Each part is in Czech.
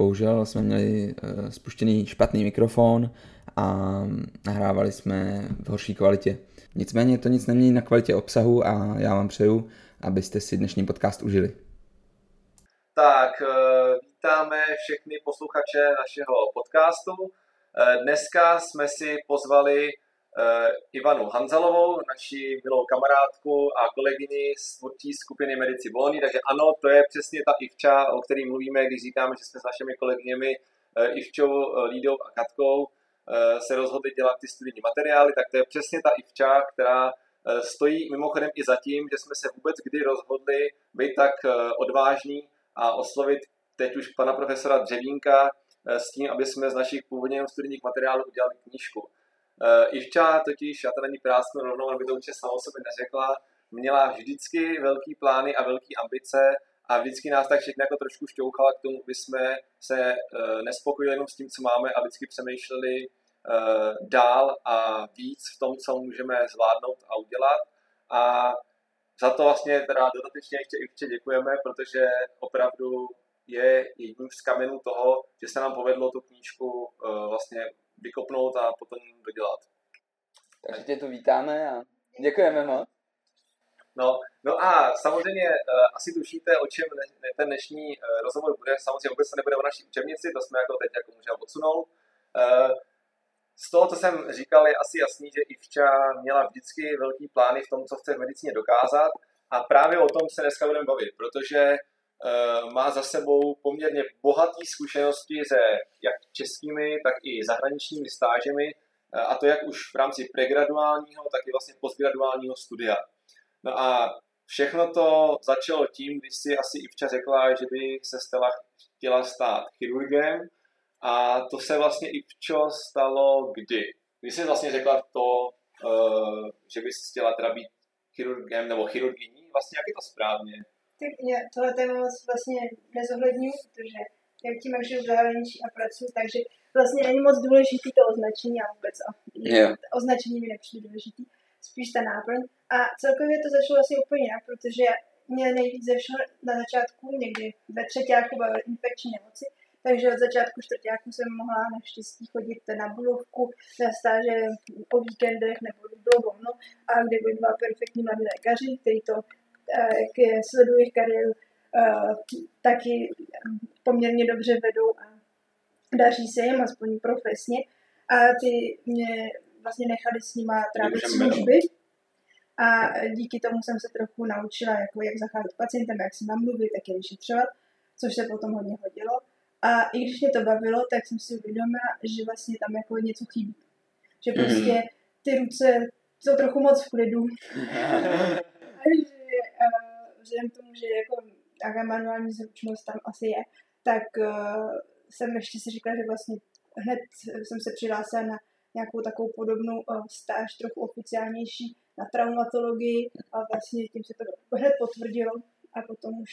Bohužel jsme měli uh, spuštěný špatný mikrofon a nahrávali jsme v horší kvalitě. Nicméně to nic nemění na kvalitě obsahu a já vám přeju, abyste si dnešní podcast užili. Tak, uh, vítáme všechny posluchače našeho podcastu. Uh, dneska jsme si pozvali Ivanu Hanzalovou, naši milou kamarádku a kolegyni z tvůrčí skupiny Medici Bony. Takže ano, to je přesně ta Ivča, o který mluvíme, když říkáme, že jsme s našimi kolegyněmi Ivčou, Lídou a Katkou se rozhodli dělat ty studijní materiály, tak to je přesně ta Ivča, která stojí mimochodem i za tím, že jsme se vůbec kdy rozhodli být tak odvážní a oslovit teď už pana profesora Dřevínka s tím, aby jsme z našich původně studijních materiálů udělali knížku. Ivča totiž, já to není prásknu rovnou, aby to určitě sama o sobě neřekla, měla vždycky velký plány a velké ambice a vždycky nás tak všechny jako trošku šťouchala k tomu, aby jsme se nespokojili jenom s tím, co máme a vždycky přemýšleli dál a víc v tom, co můžeme zvládnout a udělat. A za to vlastně teda dodatečně ještě Ivče děkujeme, protože opravdu je jedním z kamenů toho, že se nám povedlo tu knížku uh, vlastně vykopnout a potom dodělat. Takže tě tu vítáme a děkujeme moc. No, no a samozřejmě uh, asi tušíte, o čem ne, ten dnešní uh, rozhovor bude. Samozřejmě vůbec to nebude o naší učebnici, to jsme jako teď jako můžeme odsunout. Uh, z toho, co jsem říkal, je asi jasný, že Ivča měla vždycky velký plány v tom, co chce v medicíně dokázat a právě o tom se dneska budeme bavit, protože má za sebou poměrně bohaté zkušenosti se jak českými, tak i zahraničními stážemi uh, a to jak už v rámci pregraduálního, tak i vlastně postgraduálního studia. No a všechno to začalo tím, když si asi Ivča řekla, že by se Stella chtěla stát chirurgem, a to se vlastně i včo stalo kdy? Když jsi vlastně řekla to, uh, že bys chtěla teda být chirurgem nebo chirurgyní, vlastně jak je to správně? Tak já tohle téma moc vlastně nezohledňuji, protože jak tím, jak žiju v zahraničí a pracuji, takže vlastně není moc důležitý to označení a vůbec a yeah. označení mi nepřijde důležitý, spíš ta náplň. A celkově to začalo asi úplně jinak, protože mě nejvíc ze na začátku, někdy ve třetíku bavily infekční nemoci, takže od začátku čtvrtáku jsem mohla naštěstí chodit na budovku, na stáže o víkendech nebo volno a kde byli dva perfektní mladí lékaři, kteří to eh, sledují jejich kariéru eh, taky poměrně dobře vedou a daří se jim, aspoň profesně. A ty mě vlastně nechali s nima trávit služby. A díky tomu jsem se trochu naučila, jako jak zacházet s pacientem, jak si namluvit, jak je vyšetřovat, což se potom hodně hodilo. A i když mě to bavilo, tak jsem si uvědomila, že vlastně tam jako něco chybí. Že mhm. prostě ty ruce jsou trochu moc v klidu. a že vzhledem k tomu, že jako taká manuální zručnost tam asi je, tak uh, jsem ještě si říkala, že vlastně hned jsem se přihlásila na nějakou takovou podobnou uh, stáž, trochu oficiálnější na traumatologii a vlastně tím se to hned potvrdilo a potom už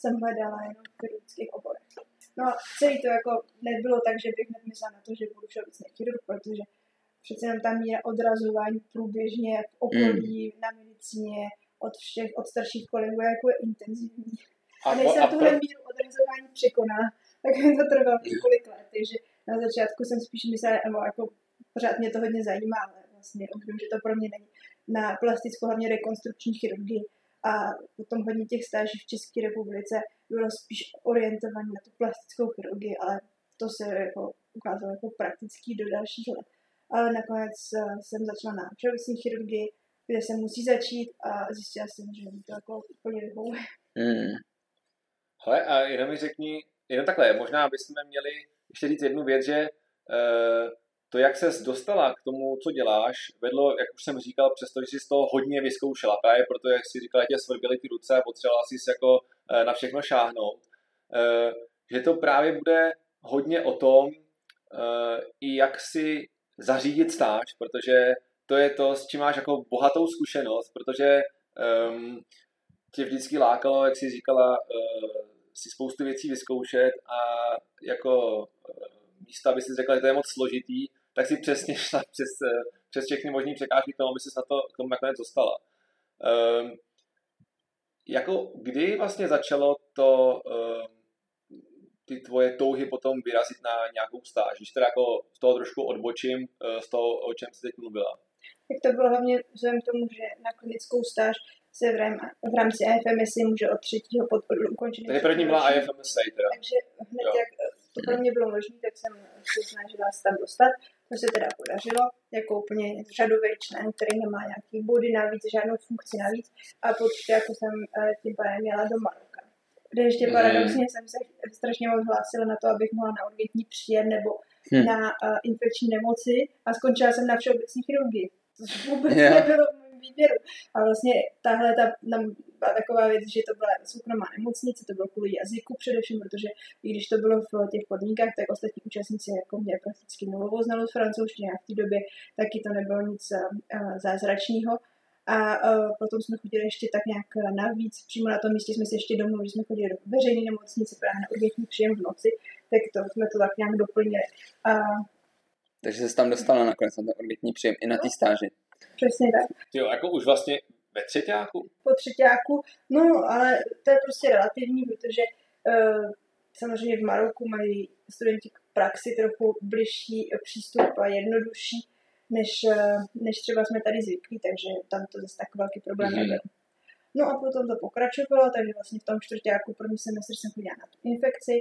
jsem hledala jenom v chirurgických oborech. No celý to jako nebylo tak, že bych hned myslela na to, že budu všeobecný chirurg, protože přece jenom tam je odrazování průběžně v okolí, mm. na medicíně, od všech, od starších kolegů, jako je intenzivní. A, a než jsem tuhle míru odrazování překoná, tak mi to trvalo několik let, takže na začátku jsem spíš myslela, nebo jako pořád mě to hodně zajímá, ale vlastně vím, že to pro mě není na plastickou, hlavně rekonstrukční chirurgii a potom hodně těch stáží v České republice bylo spíš orientované na tu plastickou chirurgii, ale to se jako ukázalo jako praktický do dalších let. ale nakonec uh, jsem začala na všeobecní chirurgii, kde se musí začít a zjistila jsem, že mi to jako úplně vyhovuje. Hmm. Hele, a jenom mi řekni, jenom takhle, možná bychom měli ještě říct jednu věc, že uh, to, jak ses dostala k tomu, co děláš, vedlo, jak už jsem říkal, přesto, že jsi to hodně vyzkoušela, právě proto, jak jsi říkala, tě svrběly ty ruce a potřebovala jsi jako uh, na všechno šáhnout, uh, že to právě bude hodně o tom, i jak si zařídit stáž, protože to je to, s čím máš jako bohatou zkušenost, protože um, tě vždycky lákalo, jak jsi říkala, uh, si spoustu věcí vyzkoušet a jako uh, místo, aby si řekla, že to je moc složitý, tak si přesně šla přes, uh, přes všechny možné překážky k tomu, aby se na to, k tomu nakonec dostala. Um, jako kdy vlastně začalo to, um, ty tvoje touhy potom vyrazit na nějakou stáž, když teda jako z toho trošku odbočím, z toho, o čem jsi teď mluvila? Tak to bylo hlavně vzhledem k tomu, že na klinickou stáž se v, rám, v rámci IFMSI může od třetího pod ukončení. Takže první byla IFMSI teda. Takže hned jo. jak to pro mě bylo možné, tak jsem se snažila se tam dostat. To se teda podařilo, jako úplně řadový člen, který nemá nějaký body navíc, žádnou funkci navíc. A počkej, jako jsem eh, tím pádem měla do Maroka. Kde ještě mm. paradoxně jsem se strašně moc hlásila na to, abych mohla na urgentní příjem nebo hmm. na uh, infekční nemoci a skončila jsem na všeobecní chirurgii což vůbec yeah. nebylo v mém výběru. A vlastně tahle ta, tam byla taková věc, že to byla soukromá nemocnice, to bylo kvůli jazyku především, protože i když to bylo v těch podmínkách, tak ostatní účastníci jako měli prakticky nulovou znalost francouzštiny a v té době taky to nebylo nic uh, zázračného. A uh, potom jsme chodili ještě tak nějak navíc, přímo na tom místě jsme si ještě domluvili, že jsme chodili do veřejné nemocnice právě na urgentní příjem v noci, tak to jsme to tak nějak doplnili. A takže se tam dostala nakonec na ten orbitní příjem i na té stáži. Přesně tak. Jo, jako už vlastně ve třetíku? Po třetíku, no ale to je prostě relativní, protože uh, samozřejmě v Maroku mají studenti k praxi trochu bližší přístup a jednodušší, než, uh, než třeba jsme tady zvyklí, takže tam to zase tak velký problém mm-hmm. nebyl. No a potom to pokračovalo, takže vlastně v tom čtvrtáku první semestr jsem chodila na tu infekci.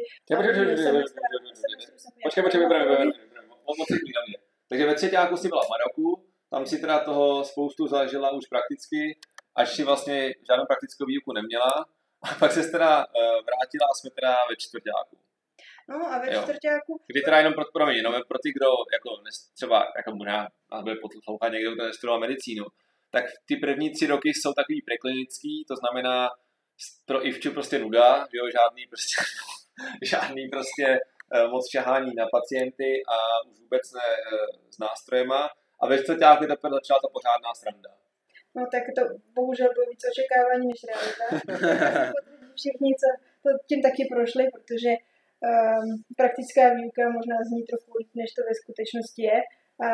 Počkej, počkej, počkej, moc na mě. Takže ve třetíku si byla v Maroku, tam si teda toho spoustu zažila už prakticky, až si vlastně žádnou praktickou výuku neměla. A pak se teda uh, vrátila a jsme teda ve čtvrtáku. No a ve čtvrtáku... Kdy teda jenom pro, pro mě, jenom pro ty, kdo jako třeba, jako možná nás bude poslouchat někdo, kdo nestudoval medicínu, tak ty první tři roky jsou takový preklinický, to znamená pro Ivču prostě nuda, jo, žádný prostě, žádný prostě Eh, moc šahání na pacienty a už vůbec ne eh, s nástrojema. A ve čtvrtáku teprve začala ta pořádná sranda. No tak to bohužel bylo víc očekávání než realita. Všichni, co to tím taky prošli, protože um, praktická výuka možná zní trochu líp, než to ve skutečnosti je. A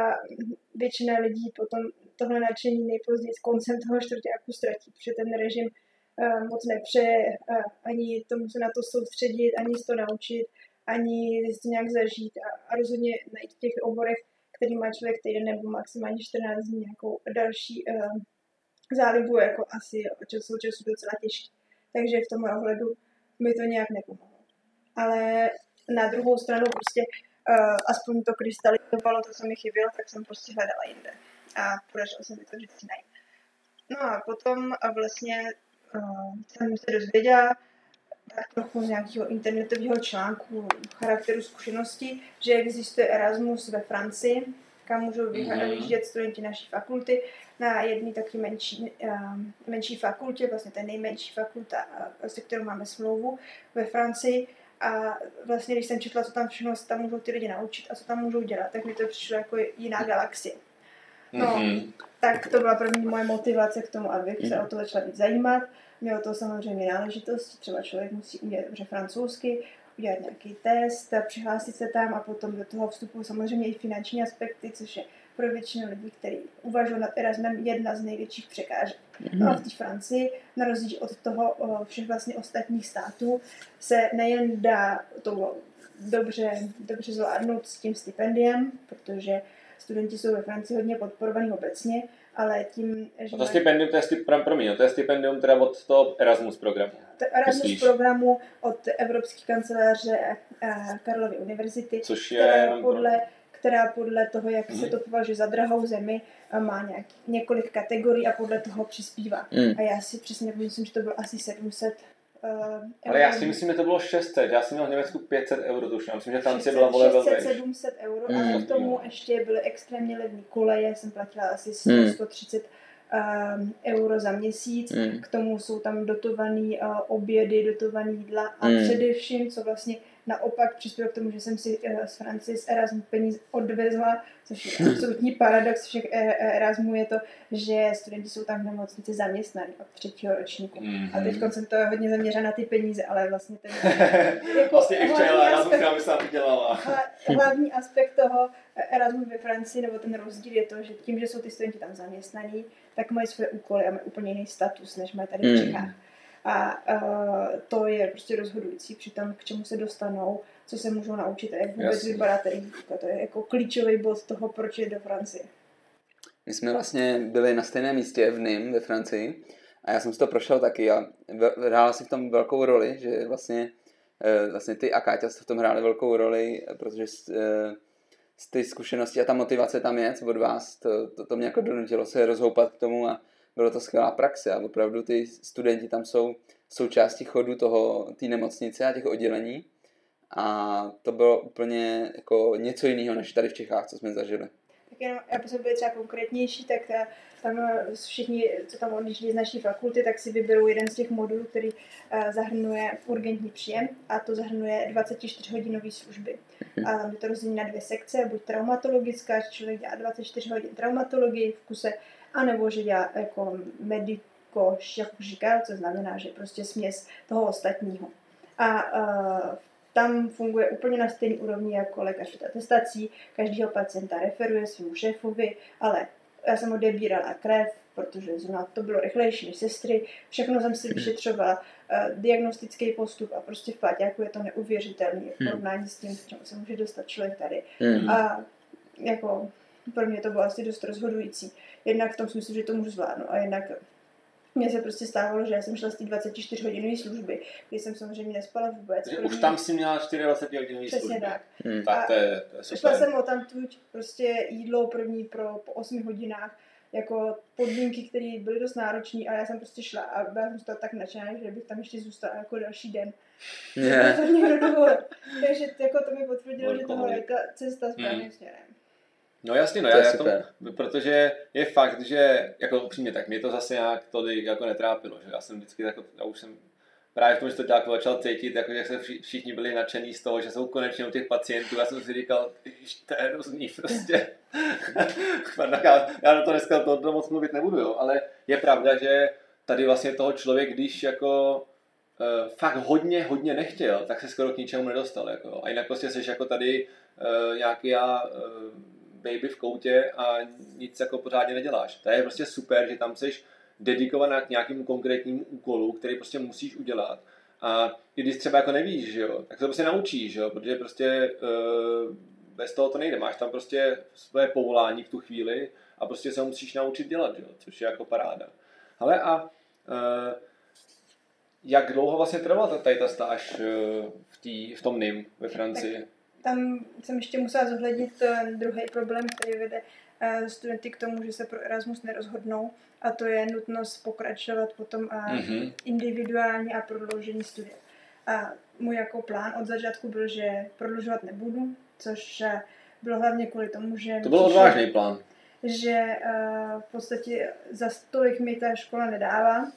většina lidí potom tohle nadšení nejpozději s koncem toho čtvrtáku ztratí, protože ten režim uh, moc nepřeje uh, ani tomu se na to soustředit, ani se to naučit ani to nějak zažít a, a rozhodně najít v těch oborech, který má člověk týden nebo maximálně 14 dní nějakou další uh, zálibu, jako asi od od času docela těžké. Takže v tom ohledu mi to nějak nepomohlo. Ale na druhou stranu prostě uh, aspoň to krystalizovalo, to, co mi chybělo, tak jsem prostě hledala jinde. A podařilo se mi to vždycky najít. No a potom a vlastně uh, jsem se dozvěděla, tak trochu z nějakého internetového článku charakteru zkušenosti, že existuje Erasmus ve Francii, kam můžou mhm. vyjíždět studenti naší fakulty na jedné taky menší, uh, menší fakultě, vlastně to je nejmenší fakulta, uh, se kterou máme smlouvu ve Francii. A vlastně, když jsem četla, co tam všechno se tam můžou ty lidi naučit a co tam můžou dělat, tak mi to přišlo jako jiná galaxie. No, mm-hmm. tak to byla první moje motivace k tomu, abych mm-hmm. se o to začala víc zajímat. Mělo to samozřejmě náležitost, třeba člověk musí umět dobře francouzsky, udělat nějaký test, přihlásit se tam a potom do toho vstupují samozřejmě i finanční aspekty, což je pro většinu lidí, kteří uvažují nad Erasmem, jedna z největších překážek. No a v té Francii, na rozdíl od toho všech vlastně ostatních států, se nejen dá to dobře, dobře zvládnout s tím stipendiem, protože studenti jsou ve Francii hodně podporovaní obecně, ale tím, že... A to stipendium, to je, stipendium, promiň, to je stipendium teda od toho Erasmus programu. To Erasmus myslíš? programu od Evropské kanceláře eh, Karlovy univerzity, Což je podle která podle toho, jak se to považuje za drahou zemi, má nějak, několik kategorií a podle toho přispívá. Mm. A já si přesně myslím, že to bylo asi 700 Uh, ale já si myslím, že to bylo 600, já jsem měl v Německu 500 euro tuším, myslím, že Francie byla vole 600, 700 euro mm. a k tomu ještě byly extrémně levné koleje, jsem platila asi 100, mm. 130 um, euro za měsíc, mm. k tomu jsou tam dotované uh, obědy, dotované jídla a mm. především, co vlastně naopak přispělo k tomu, že jsem si z Francie z Erasmu peníze odvezla, což je absolutní paradox všech e, Erasmu je to, že studenti jsou tam v nemocnici zaměstnaní od třetího ročníku. Mm-hmm. A teď jsem to hodně zaměřena na ty peníze, ale vlastně ten jako vlastně i včera Erasmus, která by se dělala. hlavní aspekt toho Erasmu ve Francii, nebo ten rozdíl je to, že tím, že jsou ty studenti tam zaměstnaní, tak mají své úkoly a mají úplně jiný status, než mají tady v Čechách. Mm. A uh, to je prostě rozhodující při tom, k čemu se dostanou, co se můžou naučit a jak vůbec Jasně. vypadá tady To je jako klíčový bod toho, proč je do Francie. My jsme vlastně byli na stejném místě v Nim ve Francii a já jsem si to prošel taky a hrála si v tom velkou roli, že vlastně, eh, vlastně ty a Káťa v tom hráli velkou roli, protože z, eh, z ty zkušenosti a ta motivace tam je od vás, to, to, to mě jako donutilo se rozhoupat k tomu a bylo to skvělá praxe a opravdu ty studenti tam jsou součástí chodu toho, té nemocnice a těch oddělení a to bylo úplně jako něco jiného než tady v Čechách, co jsme zažili. Tak jenom, aby jsme byli třeba konkrétnější, tak ta, tam eh, všichni, co tam odjíždí z naší fakulty, tak si vyberou jeden z těch modulů, který uh, zahrnuje urgentní příjem a to zahrnuje 24-hodinové služby. Mm-hmm. A tam je to rozdělení na dvě sekce, buď traumatologická, že člověk dělá 24 hodin traumatologii v kuse anebo že já jako mediko, jak říká, co znamená, že prostě směs toho ostatního. A uh, tam funguje úplně na stejné úrovni jako lékař atestací, každého pacienta referuje svému šéfovi, ale já jsem odebírala krev, protože zrovna to bylo rychlejší než sestry, všechno jsem si vyšetřovala, uh, diagnostický postup a prostě v jako je to neuvěřitelný v hmm. porovnání s tím, k čemu se může dostat člověk tady. Hmm. A jako pro mě to bylo asi dost rozhodující. Jednak v tom smyslu, že to můžu zvládnout a jednak mně se prostě stávalo, že já jsem šla z té 24 hodinové služby, kdy jsem samozřejmě nespala vůbec. Takže už tam si měla 24 hodinové služby. Přesně tak. Hmm. Tak to je, to je super. Šla jsem o tam tuď, prostě jídlo první pro po 8 hodinách, jako podmínky, které byly dost náročné a já jsem prostě šla a byla jsem z toho tak nadšená, že bych tam ještě zůstala jako další den. Yeah. To Takže jako to mi potvrdilo, že tohle je ta cesta správným hmm. směrem. No jasně, no, to já, já tom, protože je fakt, že jako upřímně, tak mě to zase nějak tolik jako netrápilo, že já jsem vždycky jako, já už jsem právě v tom, že to jako začal cítit, jako že se všichni byli nadšení z toho, že jsou konečně u těch pacientů. Já jsem si říkal, to je hrozný prostě. já, já na to dneska to, to moc mluvit nebudu, jo, ale je pravda, že tady vlastně toho člověk, když jako uh, fakt hodně, hodně nechtěl, tak se skoro k ničemu nedostal. Jako. A jinak prostě jsi jako tady uh, nějaký já, uh, baby v koutě a nic jako pořádně neděláš. To je prostě super, že tam jsi dedikovaná k nějakému konkrétnímu úkolu, který prostě musíš udělat. A i když třeba jako nevíš, že jo, tak se to prostě naučíš, že jo, protože prostě uh, bez toho to nejde. Máš tam prostě své povolání v tu chvíli a prostě se ho musíš naučit dělat, že jo, což je jako paráda. Ale a uh, jak dlouho vlastně trvala tady ta stáž uh, v, tý, v tom NIM ve Francii? Tak tam jsem ještě musela zohlednit ten druhý problém, který vede eh, studenty k tomu, že se pro Erasmus nerozhodnou a to je nutnost pokračovat potom mm-hmm. individuálně a prodloužení studia. A můj jako plán od začátku byl, že prodlužovat nebudu, což eh, bylo hlavně kvůli tomu, že... To byl odvážný plán. Že v podstatě za stolik mi ta škola nedává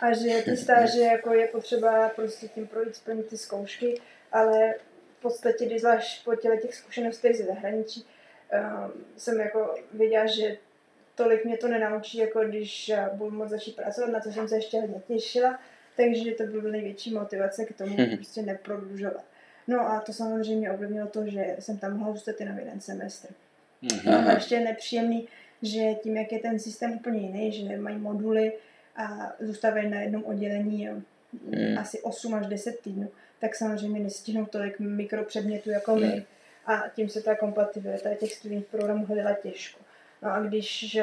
a že ty stáže jako je potřeba prostě tím projít, splnit ty zkoušky, ale v podstatě, když zvlášť po těle těch zkušenostech ze zahraničí, um, jsem jako věděla, že tolik mě to nenaučí, jako když budu moct začít pracovat, na co jsem se ještě hodně těšila, takže to bylo největší motivace k tomu mm-hmm. prostě neprodlužovat. No a to samozřejmě ovlivnilo to, že jsem tam mohla zůstat jenom jeden semestr. Mm-hmm. A ještě je nepříjemný, že tím, jak je ten systém úplně jiný, že mají moduly a zůstávají na jednom oddělení mm. asi 8 až 10 týdnů, tak samozřejmě nestihnou tolik mikropředmětů jako my. A tím se ta kompatibilita těch studijních programů hledala těžko. No a když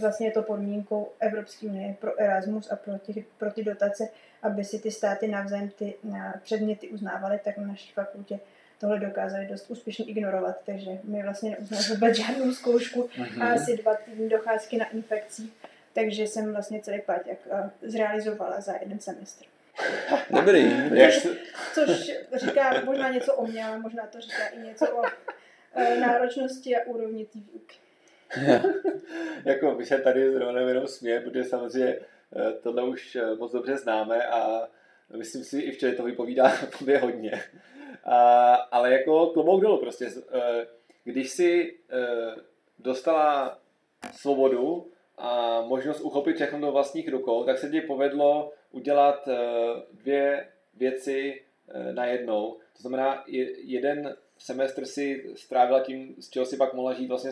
vlastně je to podmínkou Evropské unie pro Erasmus a pro, těch, pro ty dotace, aby si ty státy navzájem ty předměty uznávaly, tak na naší fakultě tohle dokázali dost úspěšně ignorovat, takže mi vlastně neuznali vůbec žádnou zkoušku mm-hmm. a asi dva týdny docházky na infekcí, takže jsem vlastně celý jak zrealizovala za jeden semestr. Dobrý. Což, což říká možná něco o mě, ale možná to říká i něco o e, náročnosti a úrovni té výuky. jako my se tady zrovna jenom směje, protože samozřejmě e, tohle už e, moc dobře známe a myslím si, i včera to vypovídá tobě hodně. A, ale jako klobouk dolů prostě. Když si dostala svobodu a možnost uchopit všechno do vlastních rukou, tak se ti povedlo udělat dvě věci najednou. To znamená, jeden semestr si strávila tím, z čeho si pak mohla žít vlastně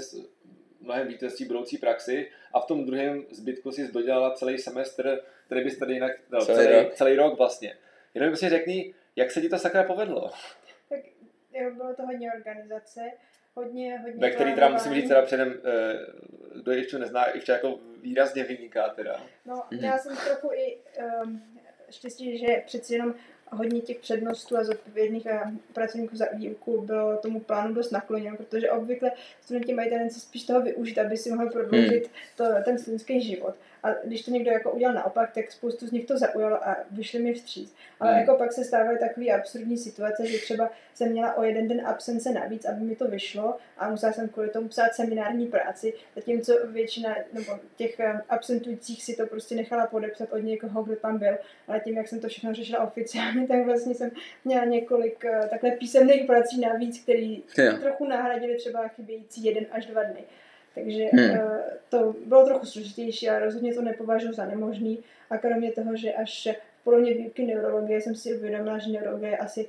mnohem vítězství budoucí praxi a v tom druhém zbytku si dodělala celý semestr, který bys tady jinak dal, celý, celý, rok. celý rok vlastně. Jenom mi si řekni, jak se ti to sakra povedlo? Tak bylo to hodně organizace, hodně, hodně Ve který teda musím říct teda předem, eh, kdo ještě nezná, ještě jako výrazně vyniká teda. No, mhm. já jsem trochu i um, štěstí, že přeci jenom hodně těch přednostů a zodpovědných a pracovníků za výuku bylo tomu plánu dost nakloněno, protože obvykle studenti mají tendenci spíš toho využít, aby si mohli prodloužit hmm. to, ten studentský život. A když to někdo jako udělal naopak, tak spoustu z nich to zaujalo a vyšli mi vstříc. Ale hmm. jako pak se stávaly takové absurdní situace, že třeba jsem měla o jeden den absence navíc, aby mi to vyšlo a musela jsem kvůli tomu psát seminární práci, zatímco většina nebo těch eh, absentujících si to prostě nechala podepsat od někoho, kdo tam byl. Ale tím, jak jsem to všechno řešila oficiálně, tak vlastně jsem měla několik eh, takhle písemných prací navíc, které trochu nahradily třeba chybějící jeden až dva dny. Takže hmm. uh, to bylo trochu složitější, ale rozhodně to nepovažuji za nemožný. A kromě toho, že až v polovině výuky neurologie jsem si uvědomila, že neurologie asi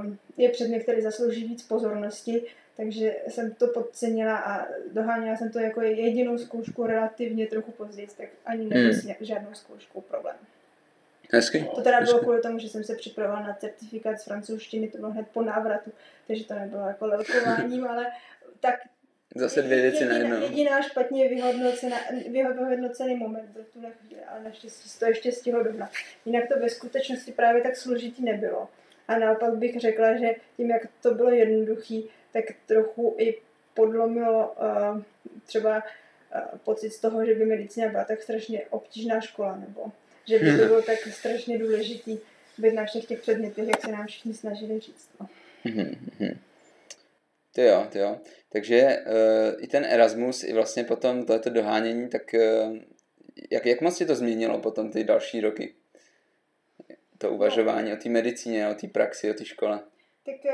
um, je předmět, který zaslouží víc pozornosti, takže jsem to podcenila a doháněla jsem to jako jedinou zkoušku relativně trochu později, tak ani nebyl hmm. žádnou zkouškou problém. Hezky. To teda bylo kvůli tomu, že jsem se připravovala na certifikát z francouzštiny, to bylo hned po návratu, takže to nebylo jako lelkováním, ale tak Zase dvě věci jediná, najednou. Jediná špatně vyhodnocená, vyhodnocený moment byl tuhle chvíli, ale naštěstí to ještě stihlo dohnat. Jinak to ve skutečnosti právě tak složitý nebylo. A naopak bych řekla, že tím, jak to bylo jednoduchý, tak trochu i podlomilo uh, třeba uh, pocit z toho, že by medicína byla tak strašně obtížná škola, nebo že by to bylo tak strašně důležitý být na všech těch předmětech, jak se nám všichni snažili říct. No. To jo, to jo. Takže uh, i ten Erasmus, i vlastně potom tohleto dohánění, tak uh, jak, jak moc se to změnilo potom ty další roky? To uvažování o té medicíně, o té praxi, o té škole. Tak uh,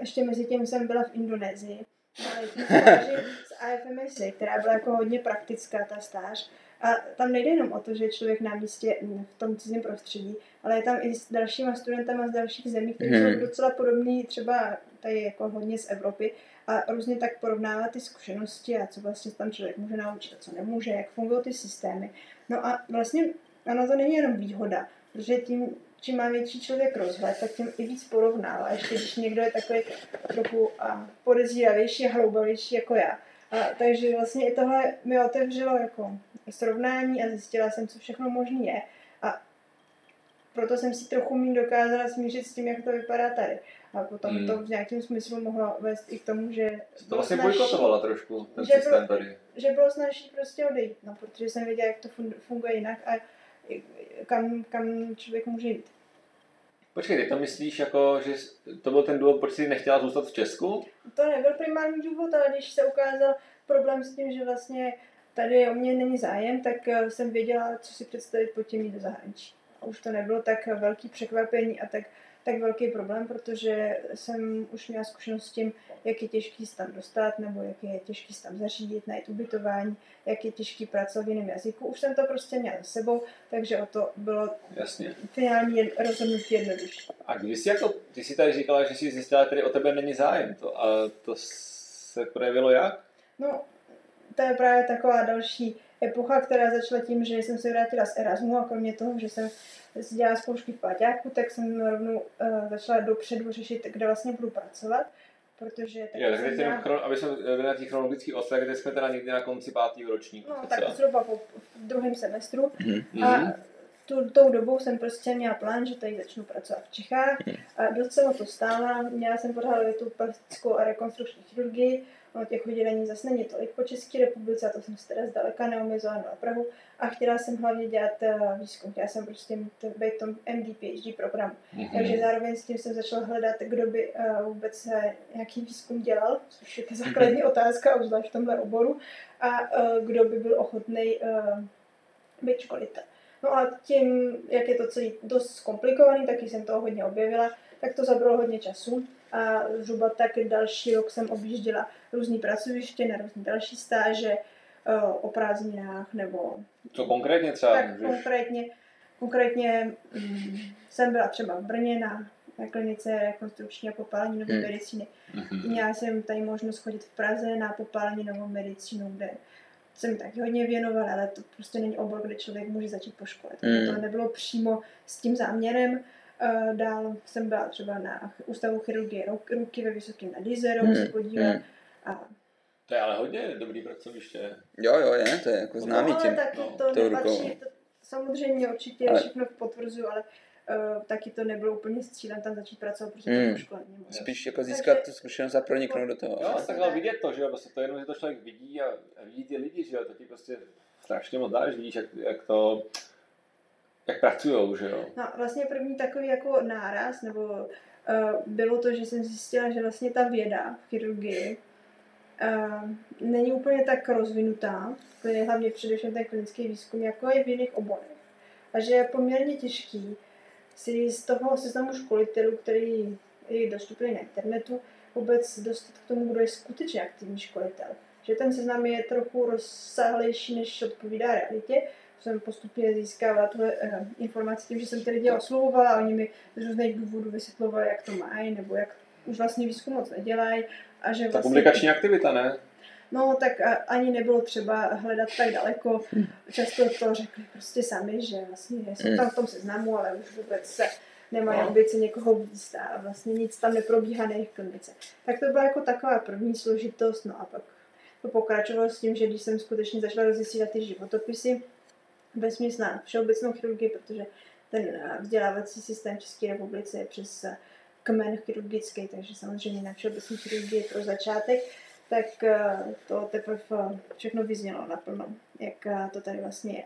ještě mezi tím jsem byla v Indonésii. z AFMS, která byla jako hodně praktická ta stáž. A tam nejde jenom o to, že je člověk na místě v tom cizím prostředí, ale je tam i s dalšíma studentama z dalších zemí, kteří hmm. jsou docela podobní třeba tady jako hodně z Evropy a různě tak porovnávat ty zkušenosti a co vlastně tam člověk může naučit a co nemůže, jak fungují ty systémy. No a vlastně ono to není jenom výhoda, protože tím, čím má větší člověk rozhled, tak tím i víc porovnává. Ještě když někdo je takový trochu podezíravější a hloubavější jako já. A, takže vlastně i tohle mi otevřelo jako srovnání a zjistila jsem, co všechno možné je. A proto jsem si trochu méně dokázala smířit s tím, jak to vypadá tady. A potom hmm. to v nějakém smyslu mohlo vést i k tomu, že... To vlastně bojkotovala trošku, ten že systém bylo, tady. Že bylo snažší prostě odejít, no, protože jsem věděla, jak to funguje jinak a kam, kam člověk může jít. Počkej, ty to myslíš jako, že to byl ten důvod, proč jsi nechtěla zůstat v Česku? To nebyl primární důvod, ale když se ukázal problém s tím, že vlastně tady o mě není zájem, tak eh, jsem věděla, co si představit pod tím jít do zahraničí. A už to nebylo tak velký překvapení a tak tak velký problém, protože jsem už měla zkušenost s tím, jak je těžký se tam dostat, nebo jak je těžký se tam zařídit, najít ubytování, jak je těžký pracovat v jiném jazyku. Už jsem to prostě měla za sebou, takže o to bylo Jasně. finální rozhodnutí jednodušší. A když jsi jako, ty jsi tady říkala, že jsi zjistila, že tady o tebe není zájem, to, a to se projevilo jak? No, to je právě taková další epocha, která začala tím, že jsem se vrátila z Erasmu a kromě toho, že jsem si dělala zkoušky v Paťáku, tak jsem rovnou uh, začala dopředu řešit, kde vlastně budu pracovat. Protože tak jo, tak jsem měla... chron, aby jsme byli na těch chronologických kde jsme teda někdy na konci pátého ročníku. No, tak zhruba po, v druhém semestru. Mm-hmm. A tu, tou dobou jsem prostě měla plán, že tady začnu pracovat v Čechách. A dost jsem o to stála, měla jsem pořád tu plastickou a rekonstrukční chirurgii, ono těch oddělení zase není tolik po České republice, a to jsem se teda zdaleka neomezovala na Prahu a chtěla jsem hlavně dělat uh, výzkum, chtěla jsem prostě mít, být v tom MD, PhD programu. Mm-hmm. Takže zároveň s tím jsem začala hledat, kdo by uh, vůbec uh, nějaký výzkum dělal, což je ta základní otázka, obzvlášť v tomhle oboru, a kdo by byl ochotný být školitel. No a tím, jak je to celý dost zkomplikovaný, taky jsem toho hodně objevila, tak to zabralo hodně času a zhruba tak další rok jsem objížděla různý pracoviště na různé další stáže o prázdninách nebo... Co konkrétně třeba Tak můžeš? konkrétně, konkrétně mm, jsem byla třeba v Brně na, na klinice rekonstrukční a popálení nové hmm. medicíny. Hmm. Měla jsem tady možnost chodit v Praze na popálení novou medicínu, kde jsem taky hodně věnovala, ale to prostě není obor, kde člověk může začít po škole. Mm. To nebylo přímo s tím záměrem. Uh, dál jsem byla třeba na Ústavu chirurgie ruky ve Vysokém nad Jizerou mm. se podívat. Mm. A to je ale hodně dobrý pracoviště. Jo, jo, je, to je jako známý no, tím. taky no. to nepatří, to, samozřejmě určitě ale... všechno potvrzuju, ale uh, taky to nebylo úplně s cílem tam začít pracovat, protože mm. to škole nemohlo. Spíš jako získat Takže... tu zkušenost a proniknout do toho. Jo, tak ale vidět to, že jo, prostě to jenom, že to člověk vidí a, a vidí ty lidi, že jo, to ti prostě strašně moc dáš, vidíš, jak, jak to, jak pracujou, že jo. No, vlastně první takový jako náraz, nebo uh, bylo to, že jsem zjistila, že vlastně ta věda v chirurgii uh, není úplně tak rozvinutá, to je hlavně především ten klinický výzkum, jako je v jiných oborech. A že je poměrně těžký si z toho seznamu školitelů, který je dostupný na internetu, vůbec dostat k tomu, kdo je skutečně aktivní školitel. Že ten seznam je trochu rozsáhlejší, než odpovídá realitě. Jsem postupně získávala tuhle uh, informaci tím, že jsem ty lidi oslovovala a oni mi z různých důvodů vysvětlovali, jak to mají, nebo jak už vlastně výzkum moc nedělají. A že Ta vlastně... publikační aktivita, ne? No, tak ani nebylo třeba hledat tak daleko. Často to řekli prostě sami, že vlastně jsou tam v tom seznamu, ale už vůbec se nemají no. ambice někoho víc a vlastně nic tam neprobíhá na jejich klinice. Tak to byla jako taková první složitost, no a pak to pokračovalo s tím, že když jsem skutečně začala rozesílat ty životopisy, vesměs na všeobecnou chirurgii, protože ten vzdělávací systém České republice je přes kmen chirurgický, takže samozřejmě na všeobecnou chirurgii pro začátek, tak eh, to teprve všechno vyznělo naplno, jak eh, to tady vlastně je.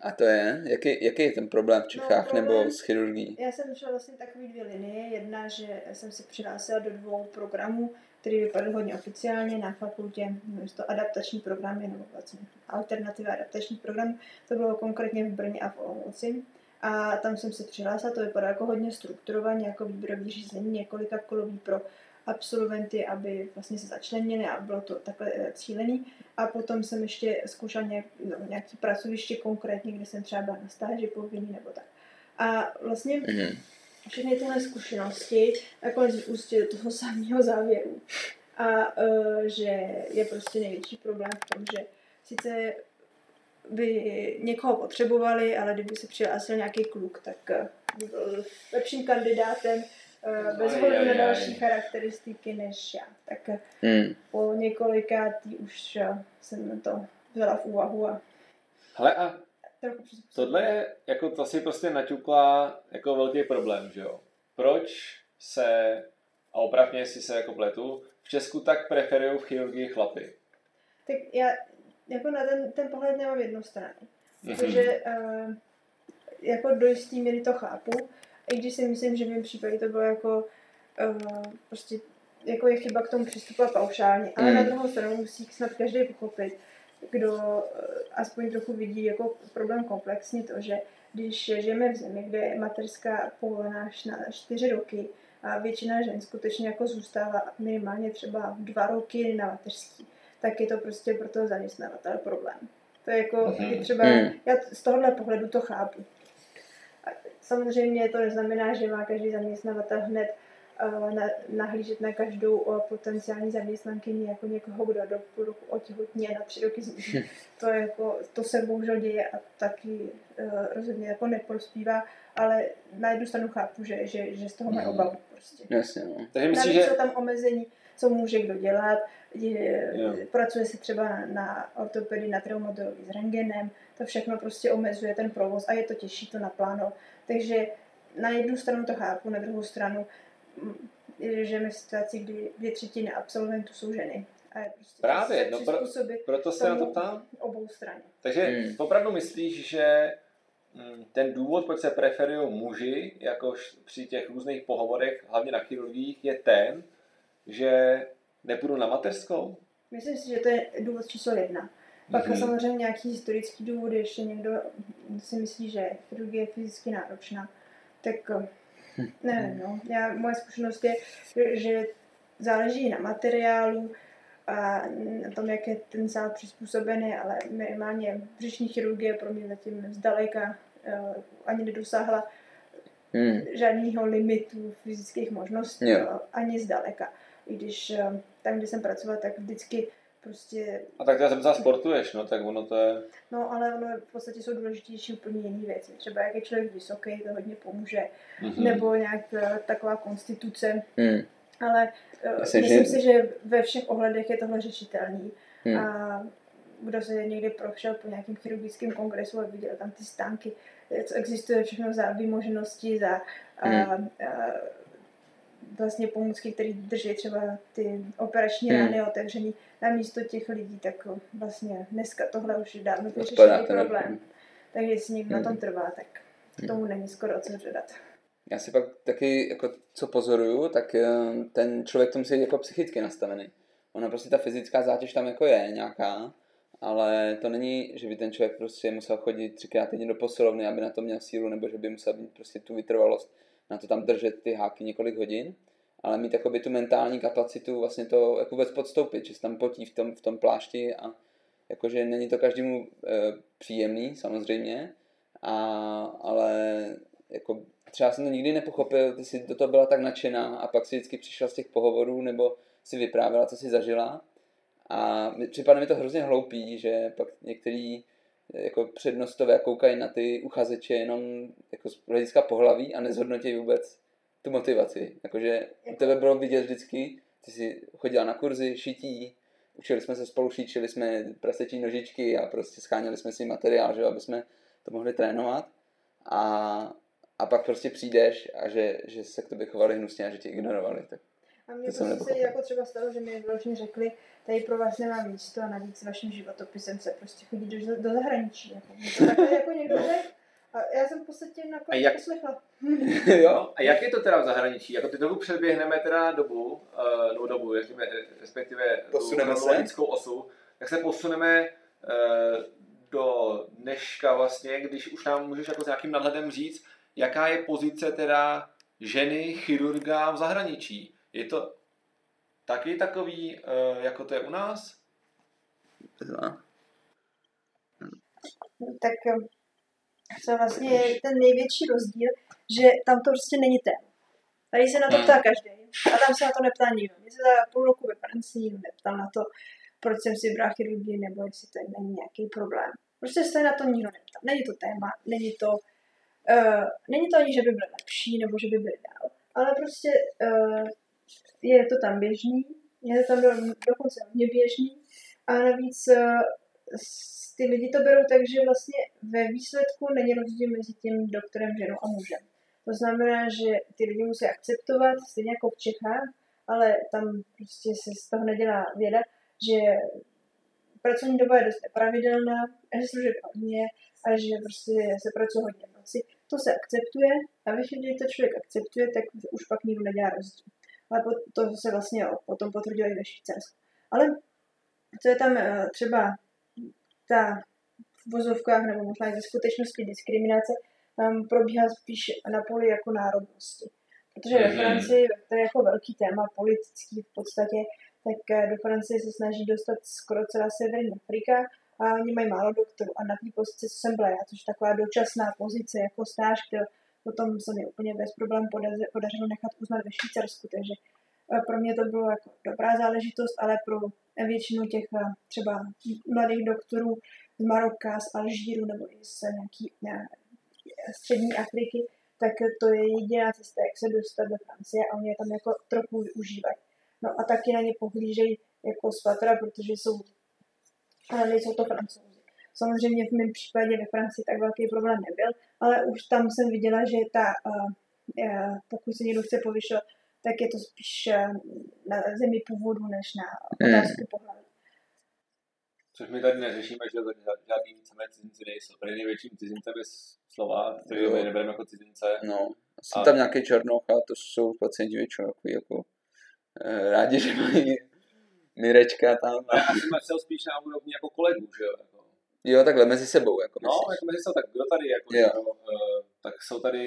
A to je? Jaký, jaký je ten problém v Čechách no, problém, nebo s chirurgií? Já jsem šla vlastně takové dvě linie. Jedna, že jsem se přihlásila do dvou programů, který vypadal hodně oficiálně na fakultě, to adaptační programy, nebo vlastně alternativa adaptační program. To bylo konkrétně v Brně a v Olomouci. A tam jsem se přihlásila, to vypadá jako hodně strukturovaně, jako výběrový řízení, několika kolový pro absolventy, aby vlastně se začlenili a bylo to takhle eh, cílený. A potom jsem ještě zkoušela nějak, no, nějaký pracoviště konkrétně, kde jsem třeba byla na stáži povinný nebo tak. A vlastně mm-hmm. Všechny tyhle zkušenosti nakonec vyústily do toho samého závěru. A uh, že je prostě největší problém v tom, že sice by někoho potřebovali, ale kdyby se přihlásil nějaký kluk, tak eh, by byl lepším kandidátem eh, bez ohledu na další charakteristiky než já. Tak hmm. po několikátý už jsem to vzala v úvahu a Hele a tohle je, jako to si prostě naťukla jako velký problém, že jo? Proč se, a opravně jestli se jako pletu, v Česku tak preferují v chirurgii chlapy? Tak já, jako na ten, ten pohled nemám jednostranný. Mm-hmm. Protože uh, jako do jistý míry to chápu, i když si myslím, že v mém případě to bylo jako uh, prostě jako je chyba k tomu přistupovat paušálně, ale mm. na druhou stranu musí snad každý pochopit, kdo uh, aspoň trochu vidí jako problém komplexně to, že když žijeme v zemi, kde je mateřská povolená až na čtyři roky a většina žen skutečně jako zůstává minimálně třeba dva roky na mateřský, tak je to prostě pro toho zaměstnavatele problém. To je jako, mm-hmm. třeba, mm. já z tohohle pohledu to chápu. A samozřejmě to neznamená, že má každý zaměstnavatel hned na, nahlížet na každou uh, potenciální zaměstnankyni jako někoho, kdo do půl roku otěhotní a na tři roky zmizí. Hm. To, je jako, to se bohužel děje a taky uh, rozhodně jako neprospívá, ale na jednu stranu chápu, že, že, že z toho mají hm. obavu prostě. Jasně, no. Takže myslím, že... jsou tam omezení co může kdo dělat, je, yeah. pracuje se třeba na, na ortopedii, na traumatologii s rengenem, to všechno prostě omezuje ten provoz a je to těžší to napláno. Takže na jednu stranu to chápu, na druhou stranu žijeme v situaci, kdy dvě třetiny absolventů jsou ženy. A je prostě Právě, no pro, proto se na to ptám. Obou straně. Takže hmm. opravdu myslíš, že mm, ten důvod, proč se preferují muži, jakož při těch různých pohovorech, hlavně na chirurgiích, je ten, že nepůjdu na mateřskou? Myslím si, že to je důvod číslo jedna. Pak mm-hmm. samozřejmě nějaký historický důvod, ještě někdo si myslí, že chirurgie je fyzicky náročná. Tak. Nevím, no. Já, moje zkušenost je, že záleží na materiálu a na tom, jak je ten zál přizpůsobený, ale minimálně břišní chirurgie pro mě zatím zdaleka uh, ani nedosáhla hmm. žádného limitu fyzických možností, yeah. ani zdaleka. I když uh, tam, kde jsem pracovala, tak vždycky prostě... A tak já jsem za sportuješ, no, tak ono to je... No, ale ono v podstatě jsou důležitější úplně jiné věci. Třeba jak je člověk vysoký, to hodně pomůže. Mm-hmm. Nebo nějak uh, taková konstituce. Mm. Ale uh, myslím, že... si, že ve všech ohledech je tohle řešitelný. Mm. A kdo se někdy prošel po nějakém chirurgickém kongresu a viděl tam ty stánky, co existuje všechno za vymoženosti, za mm. a, a, vlastně pomůcky, které drží třeba ty operační hmm. rány otevřený na místo těch lidí, tak vlastně dneska tohle už je dávno vyřešený problém. Hmm. Takže jestli někdo hmm. na tom trvá, tak k hmm. tomu hmm. není skoro co dodat. Já si pak taky, jako co pozoruju, tak eh, ten člověk to musí být jako psychicky nastavený. Ona prostě ta fyzická zátěž tam jako je nějaká, ale to není, že by ten člověk prostě musel chodit třikrát týdně do posilovny, aby na to měl sílu, nebo že by musel mít prostě tu vytrvalost na to tam držet ty háky několik hodin, ale mít jakoby tu mentální kapacitu vlastně to jako vůbec podstoupit, že se tam potí v tom, v tom plášti a jakože není to každému e, příjemný samozřejmě, a, ale jako třeba jsem to nikdy nepochopil, ty jsi do toho byla tak nadšená a pak si vždycky přišla z těch pohovorů nebo si vyprávěla, co si zažila. A připadne mi to hrozně hloupý, že pak některý jako přednostové koukají na ty uchazeče jenom jako z hlediska pohlaví a nezhodnotí vůbec tu motivaci. Jakože u tebe bylo vidět vždycky, ty jsi chodila na kurzy šití, učili jsme se spolu šít, šili jsme prasečí nožičky a prostě scháněli jsme si materiál, že, aby jsme to mohli trénovat. A, a pak prostě přijdeš a že, že se k tobě chovali hnusně a že tě ignorovali. Tak a mě to prostě se jako třeba stalo, že mi vlastně řekli, tady pro vás nemá místo a navíc vaším životopisem se prostě chodí do, do zahraničí. Jako. To takhle jako někdo řekl. A já jsem v podstatě nakonec jak... poslechla. jo, a jak je to teda v zahraničí? Jako ty dobu předběhneme teda dobu, uh, no dobu, řekněme, respektive posuneme tu lidskou osu, tak se posuneme uh, do dneška vlastně, když už nám můžeš jako s nějakým nadhledem říct, jaká je pozice teda ženy chirurga v zahraničí. Je to taky takový, uh, jako to je u nás? Tak co vlastně je ten největší rozdíl, že tam to prostě není téma. Tady se na to hmm. ptá každý a tam se na to neptá nikdo. Mě se za půl roku ve Francii nikdo neptal na to, proč jsem si bral chirurgii nebo jestli to není nějaký problém. Prostě se na to nikdo neptal. Není to téma, není to, uh, není to ani, že by byl lepší nebo že by byl dál, ale prostě uh, je to tam běžný, je to tam do, dokonce hodně běžný a navíc uh, ty lidi to berou tak, že vlastně ve výsledku není rozdíl mezi tím doktorem, ženou a mužem. To znamená, že ty lidi musí akceptovat, stejně jako v Čechách, ale tam prostě se z toho nedělá věda, že pracovní doba je dost pravidelná, že služeb hodně a že prostě se pracuje hodně v noci. To se akceptuje a ve chvíli, kdy to člověk akceptuje, tak už pak nikdo nedělá rozdíl. Ale to se vlastně potom potvrdilo i ve Švýcarsku. Ale co je tam eh, třeba ta v vozovkách nebo možná i ve skutečnosti diskriminace tam probíhá spíš na poli jako národnosti. Protože ve mhm. Francii, to je jako velký téma politický v podstatě, tak eh, do Francie se snaží dostat skoro celá Severní Afrika a oni mají málo doktorů. A na té pozici, co jsem byla já, což je taková dočasná pozice jako stáž, kterou potom se mi úplně bez problémů podařilo nechat uznat ve Švýcarsku, takže eh, pro mě to bylo jako dobrá záležitost, ale pro většinu těch eh, třeba mladých doktorů z Maroka, z Alžíru nebo i z nějaký ne, střední Afriky, tak to je jediná cesta, jak se dostat do Francie a oni je tam jako trochu využívají. No a taky na ně pohlížejí jako z patra, protože jsou, ale nejsou to francouzi. Samozřejmě v mém případě ve Francii tak velký problém nebyl, ale už tam jsem viděla, že ta, uh, uh, pokud se někdo chce povyšovat, tak je to spíš uh, na zemi původu, než na otázku hmm. pohlaví. Což my tady neřešíme, že žádný víceméně cizinci nejsou. Tady největším cizincem je slova, který my nebereme jako cizince. No, a... tam nějaký černoch a to jsou pacienti většinou jako, jako eh, rádi, že mají Mirečka tam. A já jsem myslel spíš na úrovni jako kolegů, že jo? Jako. Jo, takhle mezi sebou. Jako no, jako mezi sebou, tak kdo tady, jako, jo. Jo, uh, tak jsou tady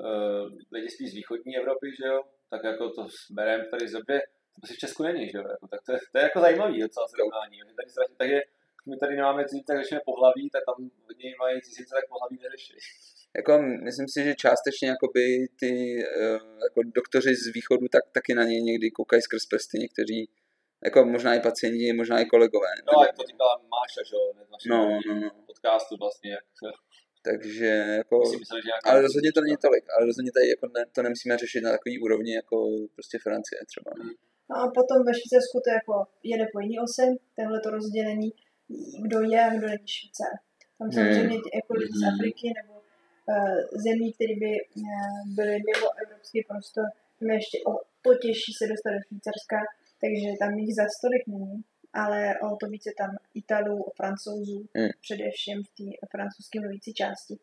uh, lidi spíš z východní Evropy, že jo? Tak jako to bereme tady z době, to si v Česku není, že jo? Jako, tak to je, to je jako zajímavý docela srovnání. Tady strašně, takže my tady nemáme cizince, tak řešíme pohlaví, tak tam hodně mají cizince, tak pohlaví neřeší. Jako, myslím si, že částečně jakoby ty uh, jako doktoři z východu tak taky na ně někdy koukají skrz prsty někteří jako možná i pacienti, možná i kolegové. No, jak to říkala Máša, že jo, no, no, no. podcastu vlastně, jak takže jako, myslel, že ale rozhodně to není tolik, ale rozhodně tady jako ne, to nemusíme řešit na takový úrovni jako prostě Francie třeba. Hmm. No a potom ve Švýcarsku to jako jede po jiný ose, tenhle to rozdělení, kdo je a kdo není Švýcar. Tam hmm. samozřejmě hmm. jako lidi z hmm. Afriky nebo uh, zemí, které by uh, byly mimo evropský prostor, mě ještě o to těžší se dostat do Švýcarska, takže tam jich za stolik není, ale o to více tam Italů, Francouzů, mm. především v té francouzské mluvící části.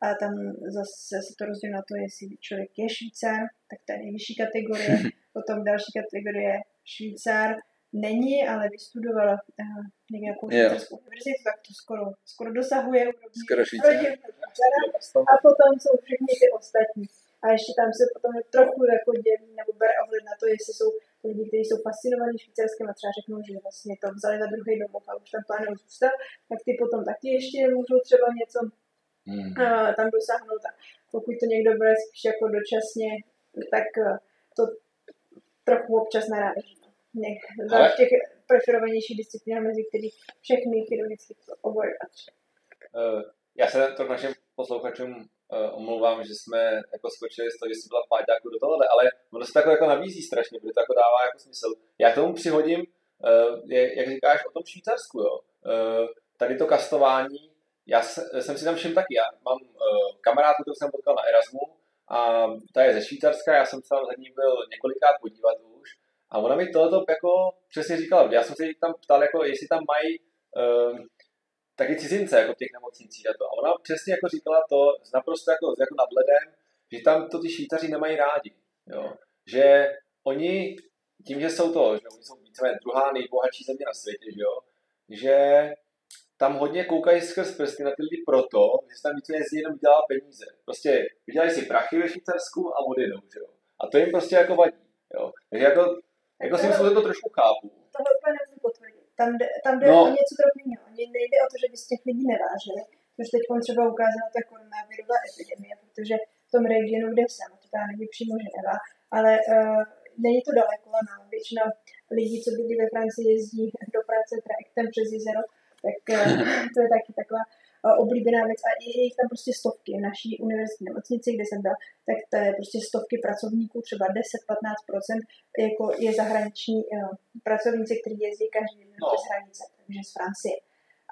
A tam zase se to rozdělí na to, jestli člověk je Švýcar, tak to je nejvyšší kategorie. Potom další kategorie Švýcar není, ale vystudovala uh, nějakou švýcarskou univerzitu, tak to skoro, skoro dosahuje skoro. A potom jsou všechny ty ostatní. A ještě tam se potom trochu jako dělí nebo bere ohled na to, jestli jsou lidi, kteří jsou fascinovaní švýcarským a třeba řeknou, že vlastně to vzali za druhý domov a už tam plánují zůstat, tak ty potom taky ještě můžou třeba něco mm. uh, tam dosáhnout. A pokud to někdo bude spíš jako dočasně, tak uh, to trochu občas naráží. Za těch preferovanějších disciplínách, mezi kterých všechny chirurgické obory patří. Uh, já se to našim posluchačům omlouvám, že jsme jako skočili z toho, že jsi byla páťáku do tohohle, ale ono se to jako, nabízí strašně, protože to jako dává jako smysl. Já k tomu přihodím, je, jak říkáš o tom Švýcarsku, jo. Uh, tady to kastování, já jsem si tam všem taky, já mám kamarádku, kterou jsem potkal na Erasmu, a ta je ze Švýcarska, já jsem se tam za ní byl několikrát podívat už, a ona mi tohoto jako přesně říkala, já jsem se tam ptal, jako, jestli tam mají uh, taky cizince jako v těch nemocnicích a to. A ona přesně jako říkala to, naprosto jako, jako nad ledem, že tam to ty Švýcaři nemají rádi. Jo? Že oni, tím, že jsou to, že oni jsou víceméně druhá nejbohatší země na světě, že, jo? že tam hodně koukají skrz prsty na ty lidi proto, že se tam víceméně jezdí jenom dělá peníze. Prostě vydělají si prachy ve Švýcarsku a odjedou, že jo. A to jim prostě jako vadí. Jo. Takže jako, jako si myslím, že to trošku chápu. Tohle úplně. Tam jde, tam jde no. o něco trochu jiného. Oni nejde o to, že by z těch lidí nevážili, což teď třeba ukázala ta koronavirová epidemie, protože v tom regionu, kde jsem, to tam není přímo Ženeva, ale uh, není to daleko nám většina lidí, co byli ve Francii, jezdí do práce trajektem přes jezero, tak uh, to je taky taková oblíbená věc a je jich tam prostě stovky. V naší univerzitní nemocnici, kde jsem byla, tak to je prostě stovky pracovníků, třeba 10-15% jako je zahraniční uh, pracovníci, kteří jezdí každý den no. přes hranice, takže z Francie.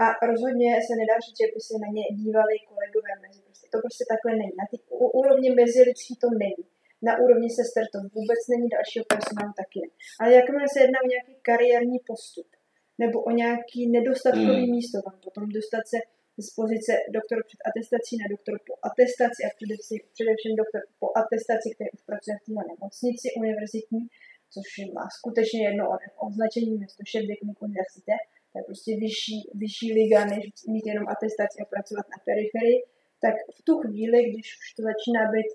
A rozhodně se nedá říct, že by se na ně dívali kolegové mezi prostě. To prostě takhle není. Na ty úrovni mezilidský to není. Na úrovni sester to vůbec není, dalšího personálu taky ne. Ale jakmile se jedná o nějaký kariérní postup, nebo o nějaký nedostatkový hmm. místo, tam potom dostat se z pozice doktor před atestací na doktor po atestaci a především, především doktor po atestaci, který už pracuje v této nemocnici univerzitní, což má skutečně jedno označení město šéf deknik univerzity, to je prostě vyšší, vyšší liga, než mít jenom atestaci a pracovat na periferii, tak v tu chvíli, když už to začíná být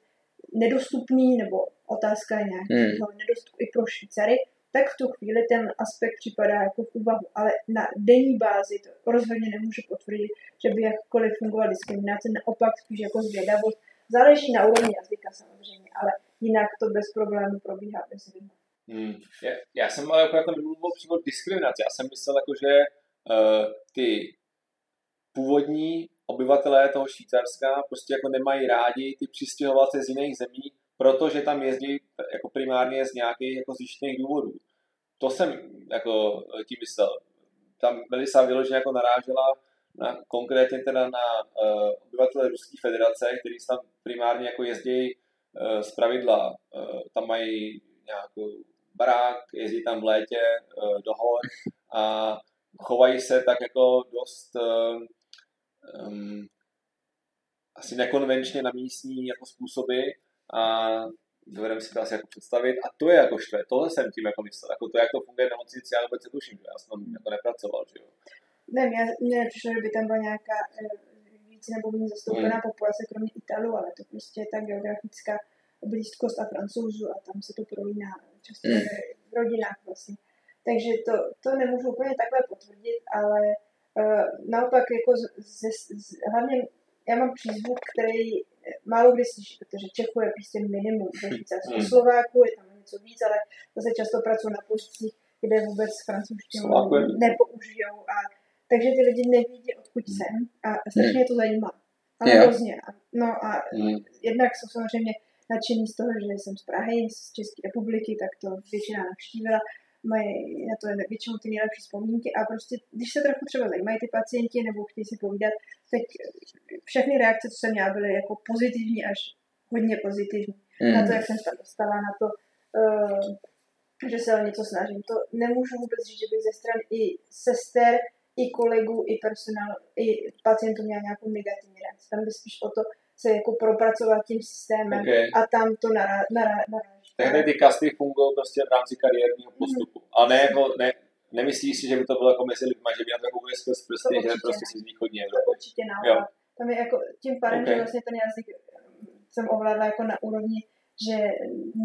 nedostupný, nebo otázka nějakého hmm. nedostupu i pro Švýcary, tak v tu chvíli ten aspekt připadá jako v úvahu. Ale na denní bázi to rozhodně nemůžu potvrdit, že by jakkoliv fungovala diskriminace, naopak spíš jako zvědavost. Záleží na úrovni jazyka samozřejmě, ale jinak to bez problémů probíhá bez Hmm. Já, já jsem ale jako, jako nemluvil přímo diskriminaci. Já jsem myslel, jako, že uh, ty původní obyvatelé toho Švýcarska prostě jako nemají rádi ty přistěhovalce z jiných zemí, protože tam jezdí jako primárně z nějakých jako zjištěných důvodů. to jsem jako tím myslel. Tam Melisa vyloženě jako narážela na, konkrétně teda na uh, obyvatele Ruské federace, kteří tam primárně jako jezdí uh, z pravidla. Uh, tam mají nějakou barák, jezdí tam v létě uh, do hor a chovají se tak jako dost uh, um, asi nekonvenčně na místní jako způsoby a dovedeme si to asi jako představit. A to je jako štve, tohle jsem tím jako myslel, jako to, jak to funguje v nemocnici, já vůbec netuším, já jsem tam jako nepracoval, že jo. Ne, mě, mně nepřišlo, že by tam byla nějaká eh, víc nebo méně zastoupená hmm. populace, kromě Italů, ale to prostě je ta geografická blízkost a francouzů a tam se to prolíná často hmm. v rodinách vlastně. Takže to, to nemůžu úplně takhle potvrdit, ale uh, naopak jako z, z, z, hlavně já mám přízvuk, který málo kdy slyší, protože Čechu je prostě minimum, ve Švýcarsku, hmm. Slováku je tam něco víc, ale zase často pracují na pozicích, kde vůbec francouzštinu nepoužijou a takže ty lidi nevědí, odkud hmm. jsem a strašně je to zajímá. Ale yeah. hrozně. No a mm. jednak jsou samozřejmě nadšení z toho, že jsem z Prahy, z České republiky, tak to většina navštívila. Mají na to většinou ty nejlepší vzpomínky a prostě, když se trochu třeba zajímají ty pacienti nebo chtějí si povídat, tak všechny reakce, co jsem měla, byly jako pozitivní až hodně pozitivní. Mm. Na to, jak jsem se tam dostala, na to, uh, že se o něco snažím. To nemůžu vůbec říct, že bych ze strany i sester i kolegů, i personál, i pacientů měl nějakou negativní reakci. Tam by spíš o to se jako propracovat tím systémem okay. a tam to naráží. Nará, Tehdy ty kasty fungují prostě v rámci kariérního postupu. Mm. A ne jako, ne, nemyslíš si, že by to bylo jako mezi lidmi, že by na to funguje skrz prsty, že prostě si z východní Evropy. Určitě naopak. Tam je jako tím pádem, okay. že vlastně ten jazyk jsem ovládla jako na úrovni, že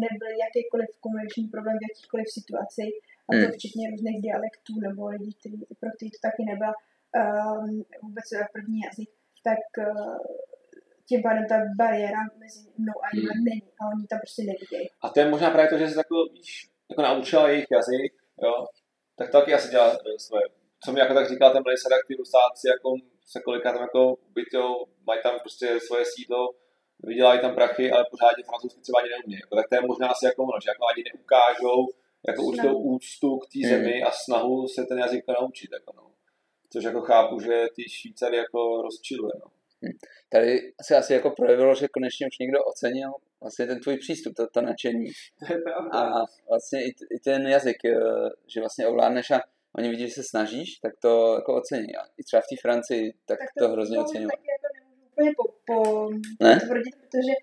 nebyl jakýkoliv komunikační problém v jakýchkoliv situacích a to hmm. včetně různých dialektů nebo lidí, kteří, pro který to taky nebyla um, vůbec první jazyk, tak uh, tím pádem ta bariéra mezi mnou a nimi hmm. není a oni tam prostě nevidějí. A to je možná právě to, že se jako, víš, jako naučila jejich jazyk, jo, tak to taky asi dělá eh, svoje. Co mi jako tak říká ten Blaze ty rusáci, jako se kolikrát tam jako ubytou, mají tam prostě svoje sídlo, vydělají tam prachy, ale pořádně francouzsky třeba ani neumějí. Jako, tak to je možná asi jako ono, že jako ani neukážou jako určitou úctu k té hmm. zemi a snahu se ten jazyk naučit. Jako no. Což jako chápu, že ty Švýcary jako rozčiluje. No. Hmm. Tady se asi jako projevilo, že konečně už někdo ocenil vlastně ten tvůj přístup, to, to nadšení. a vlastně i, i ten jazyk, eh, že vlastně ovládneš a oni vidí, že se snažíš, tak to jako ocení. A i třeba v té Francii, tak, tak to, to hrozně oceňují. Tak jako nemůžu úplně po, po ne? tvrdit, protože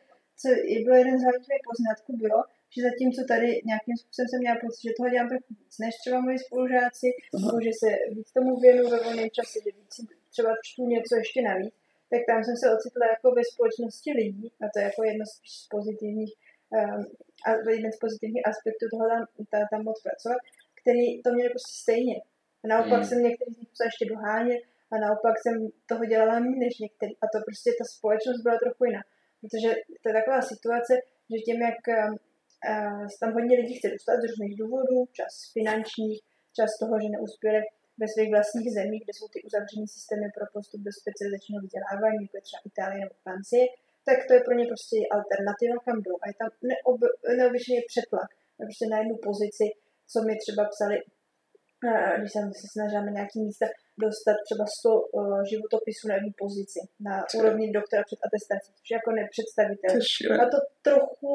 co bylo jeden z hlavních poznatků bylo, že zatímco tady nějakým způsobem jsem měla pocit, že toho dělám trochu víc než třeba moji spolužáci, nebo že se víc tomu věnu ve volném čase, že víc třeba čtu něco ještě navíc, tak tam jsem se ocitla jako ve společnosti lidí, a to je jako jedno z pozitivních, um, a jeden z pozitivních aspektů toho tam, ta, tam moc pracovat, který to měli prostě stejně. A naopak mm. jsem některý z nich ještě dohánět a naopak jsem toho dělala méně než některý. A to prostě ta společnost byla trochu jiná. Protože to je taková situace, že tím, jak uh, tam hodně lidí chce dostat z různých důvodů, čas finančních, čas toho, že neuspěli ve svých vlastních zemích, kde jsou ty uzavřené systémy pro postup do specializačního vzdělávání, jako je třeba Itálie nebo Francie, tak to je pro ně prostě alternativa, kam jdou. A je tam neob, neobyčejný přetlak na prostě na jednu pozici, co mi třeba psali, uh, když jsem se snažila na nějaký místa dostat třeba 100 uh, eh, životopisů na jednu pozici, na úrovni doktora před atestací, což je jako nepředstavitelné. A to trochu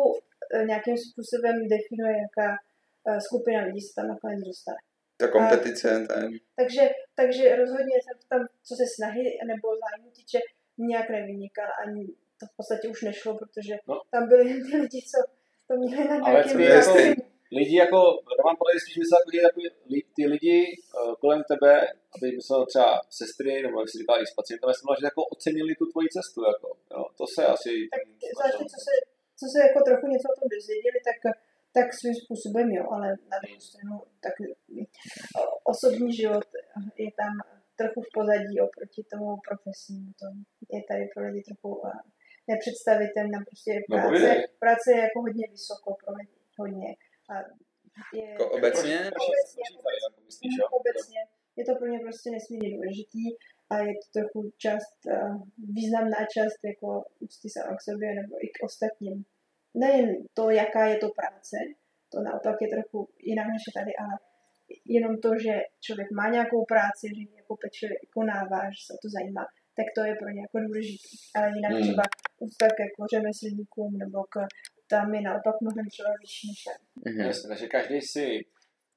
Eh, nějakým způsobem definuje, jaká eh, skupina lidí se tam nakonec dostane. Ta kompetice. A, takže, takže rozhodně jsem tam, co se snahy nebo zájmu týče, nějak nevynikal, ani to v podstatě už nešlo, protože no. tam byli ty lidi, co to měli na nějakém jako, lidi jako, Roman podle spíš myslel, jako ty lidi uh, kolem tebe, aby myslel třeba sestry, nebo jak jsi říkal, i s pacientem, jsem že jako ocenili tu tvoji cestu, jako, jo, to se asi... Tak zvláště, co se co se jako trochu něco o tom dozvěděli, tak, tak svým způsobem jo, ale na druhou stranu tak osobní život je tam trochu v pozadí oproti tomu profesnímu. To je tady pro lidi trochu nepředstavitelná. Prostě no, práce, no, práce je jako hodně vysoko pro lidi, hodně. A je, jako obecně? Obecně, obecně, obecně, je to pro ně prostě nesmírně důležitý a je to trochu část, významná část jako úcty sama k sobě nebo i k ostatním. Nejen to, jaká je to práce, to naopak je trochu jinak než je tady, ale jenom to, že člověk má nějakou práci, že ji jako pečlivě konává, že se o to zajímá, tak to je pro ně jako důležité. Ale jinak hmm. třeba úcta ke jako řemeslníkům nebo k, tam je naopak mnohem třeba vyšší než mm-hmm. Jasně, takže každý si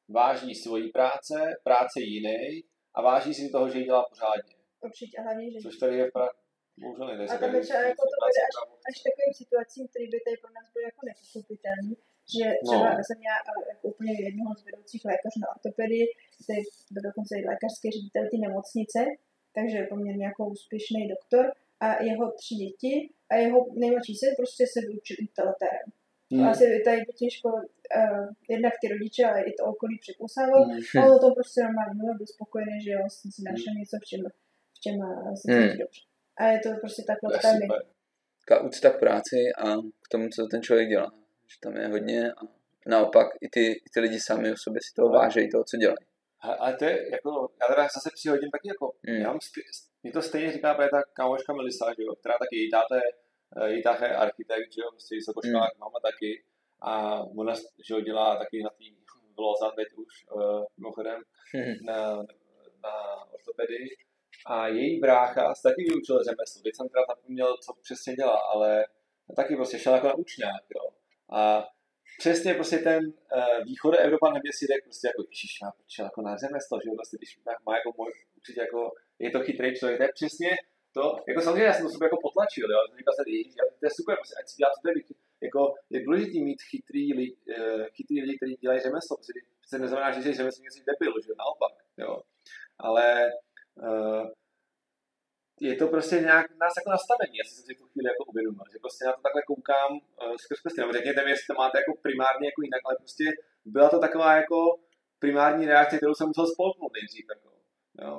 váží svoji práce, práce jiný a váží si toho, že ji dělá pořádně. Určitě, a hlavně, že... Což tady je pra... Bohužel nejde. A tam je třeba jako to vede až, až takovým situacím, který by tady pro nás byly jako nepochopitelný, že třeba no. jsem měla jako úplně jednoho z vedoucích lékařů na ortopedii, který byl dokonce i lékařský ředitel té nemocnice, takže poměrně jako úspěšný doktor a jeho tři děti a jeho nejmladší syn prostě se vyučil instalatérem. Hmm. Asi tady by těžko uh, jednak ty rodiče, ale i to okolí překousával. Hmm. A on o tom prostě normálně byl spokojený, že jo, si našel něco, v čem, v čem se hmm. dobře. A je to prostě takhle tam Taková úcta k práci a k tomu, co ten člověk dělá. Že tam je hodně a naopak i ty, i ty lidi sami o sobě si toho vážejí, toho, co dělají. Ale to je jako, já teda zase přihodím taky jako, hmm. já mám, mě to stejně říká právě ta kámoška Melisa, že jo, která taky její táta je, její táta je architekt, že jo, prostě vysokoškolák, hmm. máma taky, a ona, že jo, dělá taky na té v Lozan teď už, uh, mimochodem, hmm. na, na ortopedii, a její brácha se taky vyučil řemeslo. Teď jsem teda zapomněl, co přesně dělá, ale taky prostě šel jako na učňák, jo. A přesně prostě ten uh, východ Evropa nemě si řekl prostě jako Ježíš, já počil jako na řemeslo, že jo, prostě když má jako můj, určitě jako, je to chytrý člověk, to je přesně to, jako samozřejmě já jsem to sobě jako potlačil, jo, jsem říkal se, Ježíš, to je super, prostě, ať si dělá to tady, jako je důležité mít chytrý, li, uh, chytrý lidi, kteří dělají řemeslo, protože to neznamená, že jsi řemeslník, jsi debil, že naopak, jo. Ale je to prostě nějak nás jako nastavení, já jsem si tu chvíli jako uvědomil, že prostě na to takhle koukám uh, skrz prsty, nebo řekněte mi, jestli to máte jako primárně jako jinak, ale prostě byla to taková jako primární reakce, kterou jsem musel spolknout nejdřív, jako, jo.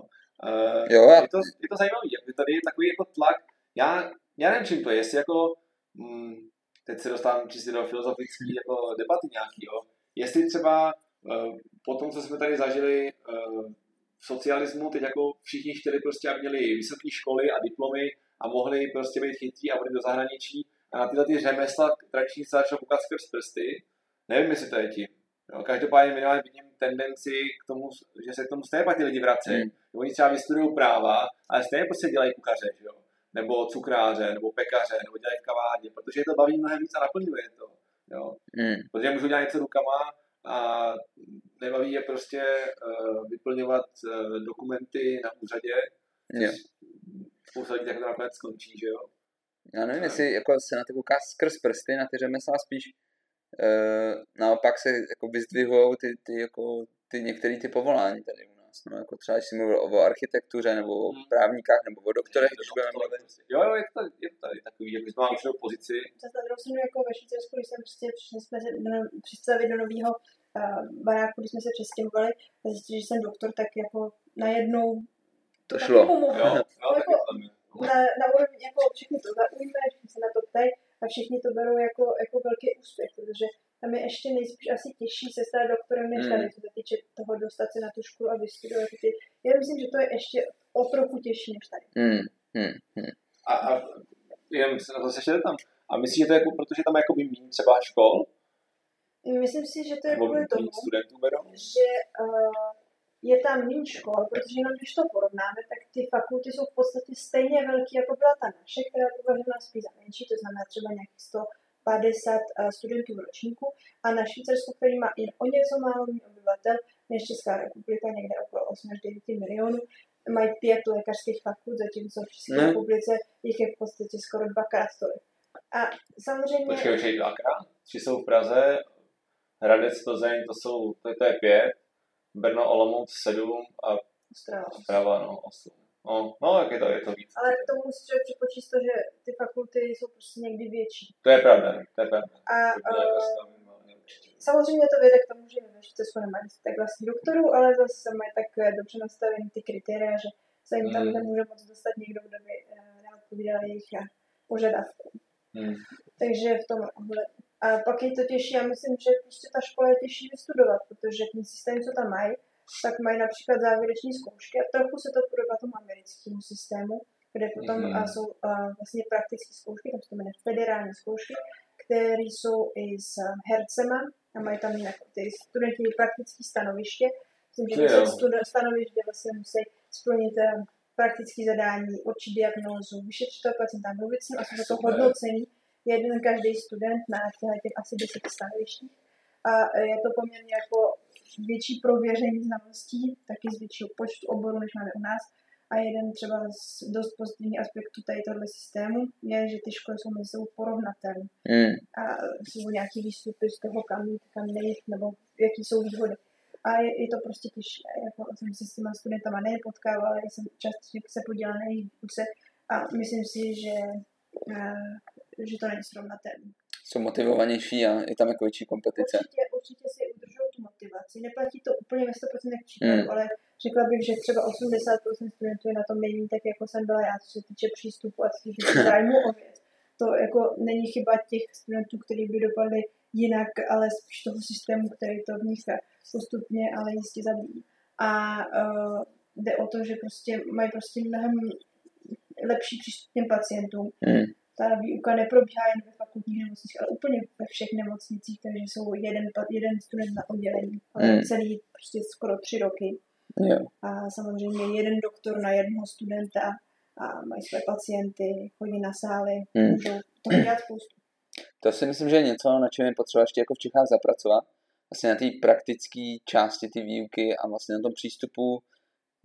Uh, jo je, to, je to zajímavé, jako tady je takový jako tlak, já, já nevím, čím to je, jestli jako, hm, teď se dostávám čistě do filozofické jako debaty nějaký, jo, jestli třeba uh, po tom, co jsme tady zažili uh, socialismu teď jako všichni chtěli prostě, aby měli vysoké školy a diplomy a mohli prostě být chytří a být do zahraničí a na tyhle ty řemesla tradiční se začalo koukat skrz prsty. Nevím, jestli to je tím. Jo, každopádně minimálně vidím tendenci k tomu, že se k tomu stejně pak ty lidi vracejí. Hmm. Oni třeba vystudují práva, ale stejně prostě dělají kuchaře, že jo? nebo cukráře, nebo pekaře, nebo dělají v kavárně, protože je to baví mnohem víc a naplňuje to. Jo? Hmm. Protože můžu dělat něco rukama a nebaví je prostě uh, vyplňovat uh, dokumenty na úřadě. Jo. Spousta lidí jako nakonec skončí, že jo? Já nevím, jestli jako se na to kouká skrz prsty, na ty řemesla spíš uh, naopak se jako vyzdvihují ty, ty, jako, ty některé ty povolání tady u nás. No, jako třeba, když jsi mluvil o architektuře, nebo o hmm. právníkách, nebo o doktorech, když budeme mluvit. Jo, jo, je to, tady, je to tady takový, jak jsme máme určitou pozici. Zase na druhou stranu, jako ve Švýcarsku, když jsem prostě přišli jsme představit do nového baráku, když jsme se přestěhovali a zjistili, že jsem doktor, tak jako najednou to šlo. Pomohlo. Jo, jo, jako, na, na úrovni, jako všichni to zaujme, všichni se na to ptají a všichni to berou jako, jako velký úspěch, protože tam je ještě nejspíš asi těžší se stát doktorem, než tady, co se týče toho dostat se na tu školu a vystudovat ty. Já myslím, že to je ještě o trochu těžší než tady. Mm, mm, mm. A, a jenom se na to ještě tam. A myslíš, že to je jako, protože tam je jako méně třeba škol, Myslím si, že to je kvůli tomu, že uh, je tam méně škol, protože jenom když to porovnáme, tak ty fakulty jsou v podstatě stejně velké, jako byla ta naše, která je považována spíš za menší, to znamená třeba nějakých 150 uh, studentů v ročníku, a na Švýcarsku, který má jen o něco málo obyvatel než Česká republika, někde okolo 8 až 9 milionů, mají pět lékařských fakult, zatímco v České ne. republice jich je v podstatě skoro dvakrát tolik. A samozřejmě... Počkej, počkej, dvakrát? Tři jsou v Praze, Hradec, Plzeň, to jsou, to je, to je pět, Brno, Olomouc sedm a Strava, no, osm. No, no, jak je to, je to víc. Ale k tomu musí člověk připočíst to, že ty fakulty jsou prostě někdy větší. To je pravda, to je pravda. A, uh, samozřejmě to vede k tomu, že ve Švýcarsku nemají tak vlastní doktorů, ale zase mají tak eh, dobře nastavený ty kritéria, že se jim tam mm. nemůže moc dostat někdo, kdo by neodpovídal jejich požadavkům. Mm. Takže v tom ohledu. A pak je to těžší, já myslím, že prostě ta škola je těžší vystudovat, protože ten systém, co tam mají, tak mají například závěreční zkoušky a trochu se to podobá tomu americkému systému, kde potom mm-hmm. jsou a, vlastně praktické zkoušky, tam se to jmenuje federální zkoušky, které jsou i s hercema a mají tam jinak ty studenti praktické stanoviště, Myslím, že muset stanovit, že vlastně musí splnit eh, praktické zadání, určit diagnózu, vyšetřit toho pacienta, mluvit s ním a to hodnocení jeden každý student na těch asi 10 stanovištích. A je to poměrně jako větší prověření znalostí, taky z většího počtu oborů, než máme u nás. A jeden třeba z dost pozitivních aspektů tady tohle systému je, že ty školy jsou mezi sebou porovnatelné. Mm. A jsou nějaký výstupy z toho, kam jít, kam nejít, nebo jaký jsou výhody. A je, je to prostě těžké. Jako jsem se s těma studentama nepotkávala, jsem často se podívala na jejich a myslím si, že, že to není srovnatelné. Jsou motivovanější a je tam jako větší kompetice. Určitě, určitě si udržou tu motivaci. Neplatí to úplně ve 100% případů, hmm. ale řekla bych, že třeba 80% studentů je na tom nejméně tak, jako jsem byla já, co se týče přístupu a co se týče zájmu o věc. To jako není chyba těch studentů, kteří by dopadli jinak, ale spíš toho systému, který to v nich postupně, ale jistě zabíjí. A uh, jde o to, že prostě mají prostě mnohem lepší přístup k těm pacientům. Hmm. Ta výuka neprobíhá jen ve fakultních nemocnicích, ale úplně ve všech nemocnicích, takže jsou jeden, jeden student na oddělení, ale hmm. celý prostě skoro tři roky. Yeah. A samozřejmě jeden doktor na jednoho studenta a mají své pacienty, chodí na sály, hmm. můžou to dělat spoustu. To si myslím, že je něco, na čem je potřeba ještě jako v Čechách zapracovat. Vlastně na té praktické části ty výuky a vlastně na tom přístupu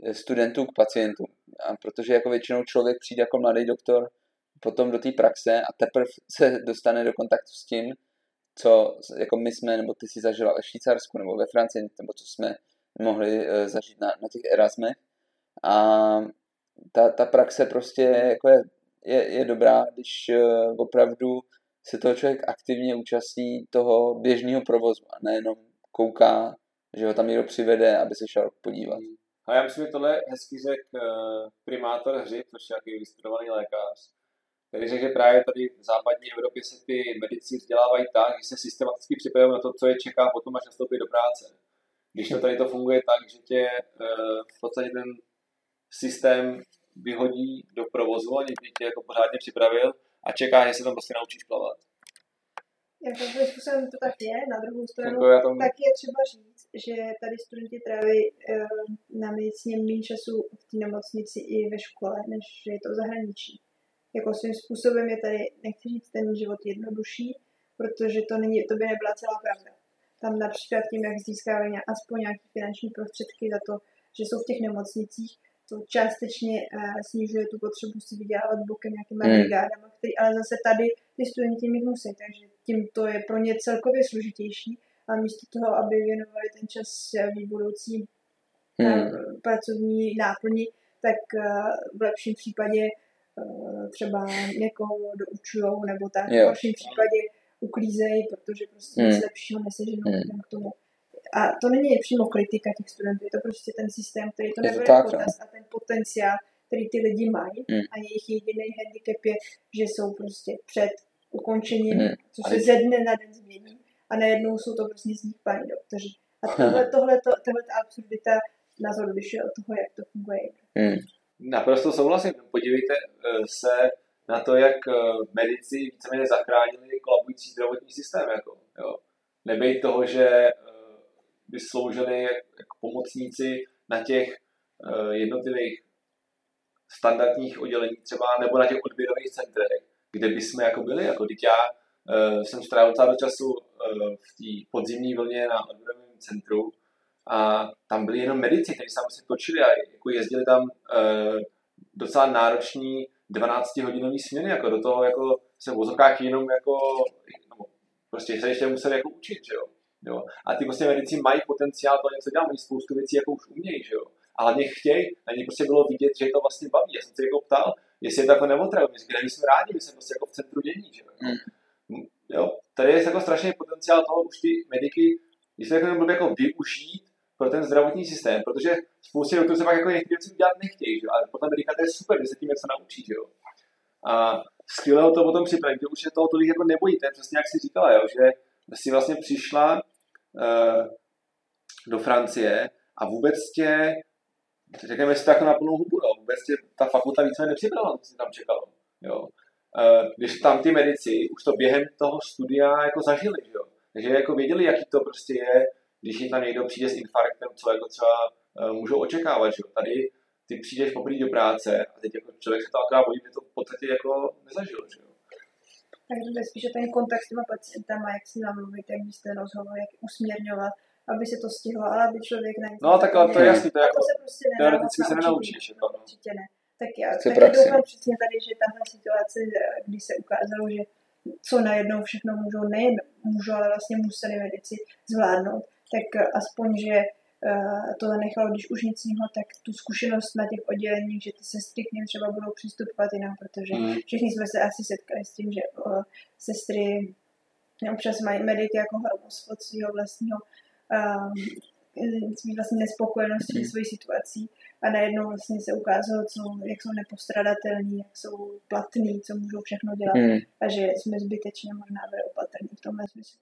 eh, studentů k pacientům. A protože jako většinou člověk přijde jako mladý doktor potom do té praxe a teprve se dostane do kontaktu s tím, co jako my jsme, nebo ty si zažila ve Švýcarsku nebo ve Francii, nebo co jsme mohli uh, zažít na, na těch Erasmech. A ta, ta praxe prostě jako je, je, je dobrá, když uh, opravdu se toho člověk aktivně účastní toho běžného provozu a nejenom kouká, že ho tam někdo přivede, aby se šel podívat. A já myslím, že tohle hezký řekl uh, primátor Hřib, což je jaký vystudovaný lékař, řekl, že právě tady v západní Evropě se ty medici vzdělávají tak, že se systematicky připravují na to, co je čeká potom, až nastoupí do práce. Když to tady to funguje tak, že tě uh, v podstatě ten systém vyhodí do provozu, ani tě jako pořádně připravil a čeká, že se tam prostě naučíš plavat. Jako způsobem to tak je, na druhou stranu jako tom... tak je třeba říct, že tady studenti tráví uh, na medicíně méně času v té nemocnici i ve škole, než je to v zahraničí. Jako svým způsobem je tady, nechci říct, ten život jednodušší, protože to, není, to by nebyla celá pravda. Tam například tím, jak získávají aspoň nějaké finanční prostředky za to, že jsou v těch nemocnicích, to částečně uh, snižuje tu potřebu si vydělávat bokem nějakýma hmm. brigádama, který ale zase tady ty studenti mít musí, takže tím to je pro ně celkově složitější a místo toho, aby věnovali ten čas budoucí hmm. uh, pracovní náplni, tak uh, v lepším případě třeba někoho doučujou nebo tak, v horším případě uklízejí, protože prostě hmm. nic lepšího neseženou hmm. k tomu a to není přímo kritika těch studentů, je to prostě ten systém, který to nebere potaz no. a ten potenciál, který ty lidi mají mm. a jejich jediný handicap je, že jsou prostě před ukončením, mm. což se ze dne na den změní a najednou jsou to prostě z nich paní doktoři. A tohle, tohle, to, tohle ta absurdita nás odlišuje od toho, jak to funguje. Mm. Naprosto souhlasím. Podívejte eh, se na to, jak eh, medici víceméně zachránili kolabující zdravotní systém. Jako, jo. Nebej toho, že eh, by sloužili jako pomocníci na těch jednotlivých standardních oddělení třeba, nebo na těch odběrových centrech, kde by jsme jako byli, jako já jsem strávil celou času uh, v té podzimní vlně na odběrovém centru a tam byli jenom medici, kteří se si točili a jako jezdili tam uh, docela nároční 12-hodinový směny, jako do toho jako se v vozovkách jenom jako, no, prostě se ještě museli jako učit, že jo. Jo? A ty prostě medici mají potenciál to něco dělat, mají spoustu věcí, jako už umějí, že jo. A hlavně chtějí, a mě prostě bylo vidět, že je to vlastně baví. Já jsem se jako ptal, jestli je to jako neotravuje. My jsme jsme rádi, my jsme prostě jako v centru dění, že jo. Mm. jo. Tady je jako strašný potenciál toho už ty mediky, se jako, jako využít pro ten zdravotní systém, protože spoustě doktorů se pak jako některé věci dělat nechtějí, že? ale potom medika to je super, že se tím něco naučí, že jo. A skvěle to potom připravit, že už je toho tolik jako nebojíte, přesně jak jsi říkala, jo, že si vlastně přišla uh, do Francie a vůbec tě, řekněme si tak na plnou hubu, jo, vůbec tě ta fakulta více nepřipravila, co si tam čekalo. Jo. Uh, když tam ty medici už to během toho studia jako zažili, jo. takže jako věděli, jaký to prostě je když jim tam někdo přijde s infarktem, co jako třeba uh, můžou očekávat, že. Tady ty přijdeš poprvé do práce a teď jako člověk se to akorát bojí, by to v podstatě jako nezažil, že jo. Takže to je spíše ten kontakt s těma pacientama, jak si namluvit, jak byste rozhovor, jak usměrňovat, aby se to stihlo, ale aby člověk na No tak ale to je jasný, to, je jako, to se prostě teoreticky se nenaučíš. Jako, no. Určitě ne. Tak já taky doufám přesně tady, že tahle situace, kdy se ukázalo, že co najednou všechno můžou, nejen můžou, ale vlastně museli medici zvládnout, tak aspoň, že eh, to nechalo, když už nic jiného, tak tu zkušenost na těch odděleních, že ty sestry k ním třeba budou přistupovat jinak, protože mm. všichni jsme se asi setkali s tím, že uh, sestry občas mají mediky jako hromosvod svého vlastního svý vlastně nespokojenosti mm. svojí situací a najednou vlastně se ukázalo, co, jak jsou nepostradatelní, jak jsou platní, co můžou všechno dělat mm. a že jsme zbytečně možná byli opatrní v tomhle smyslu.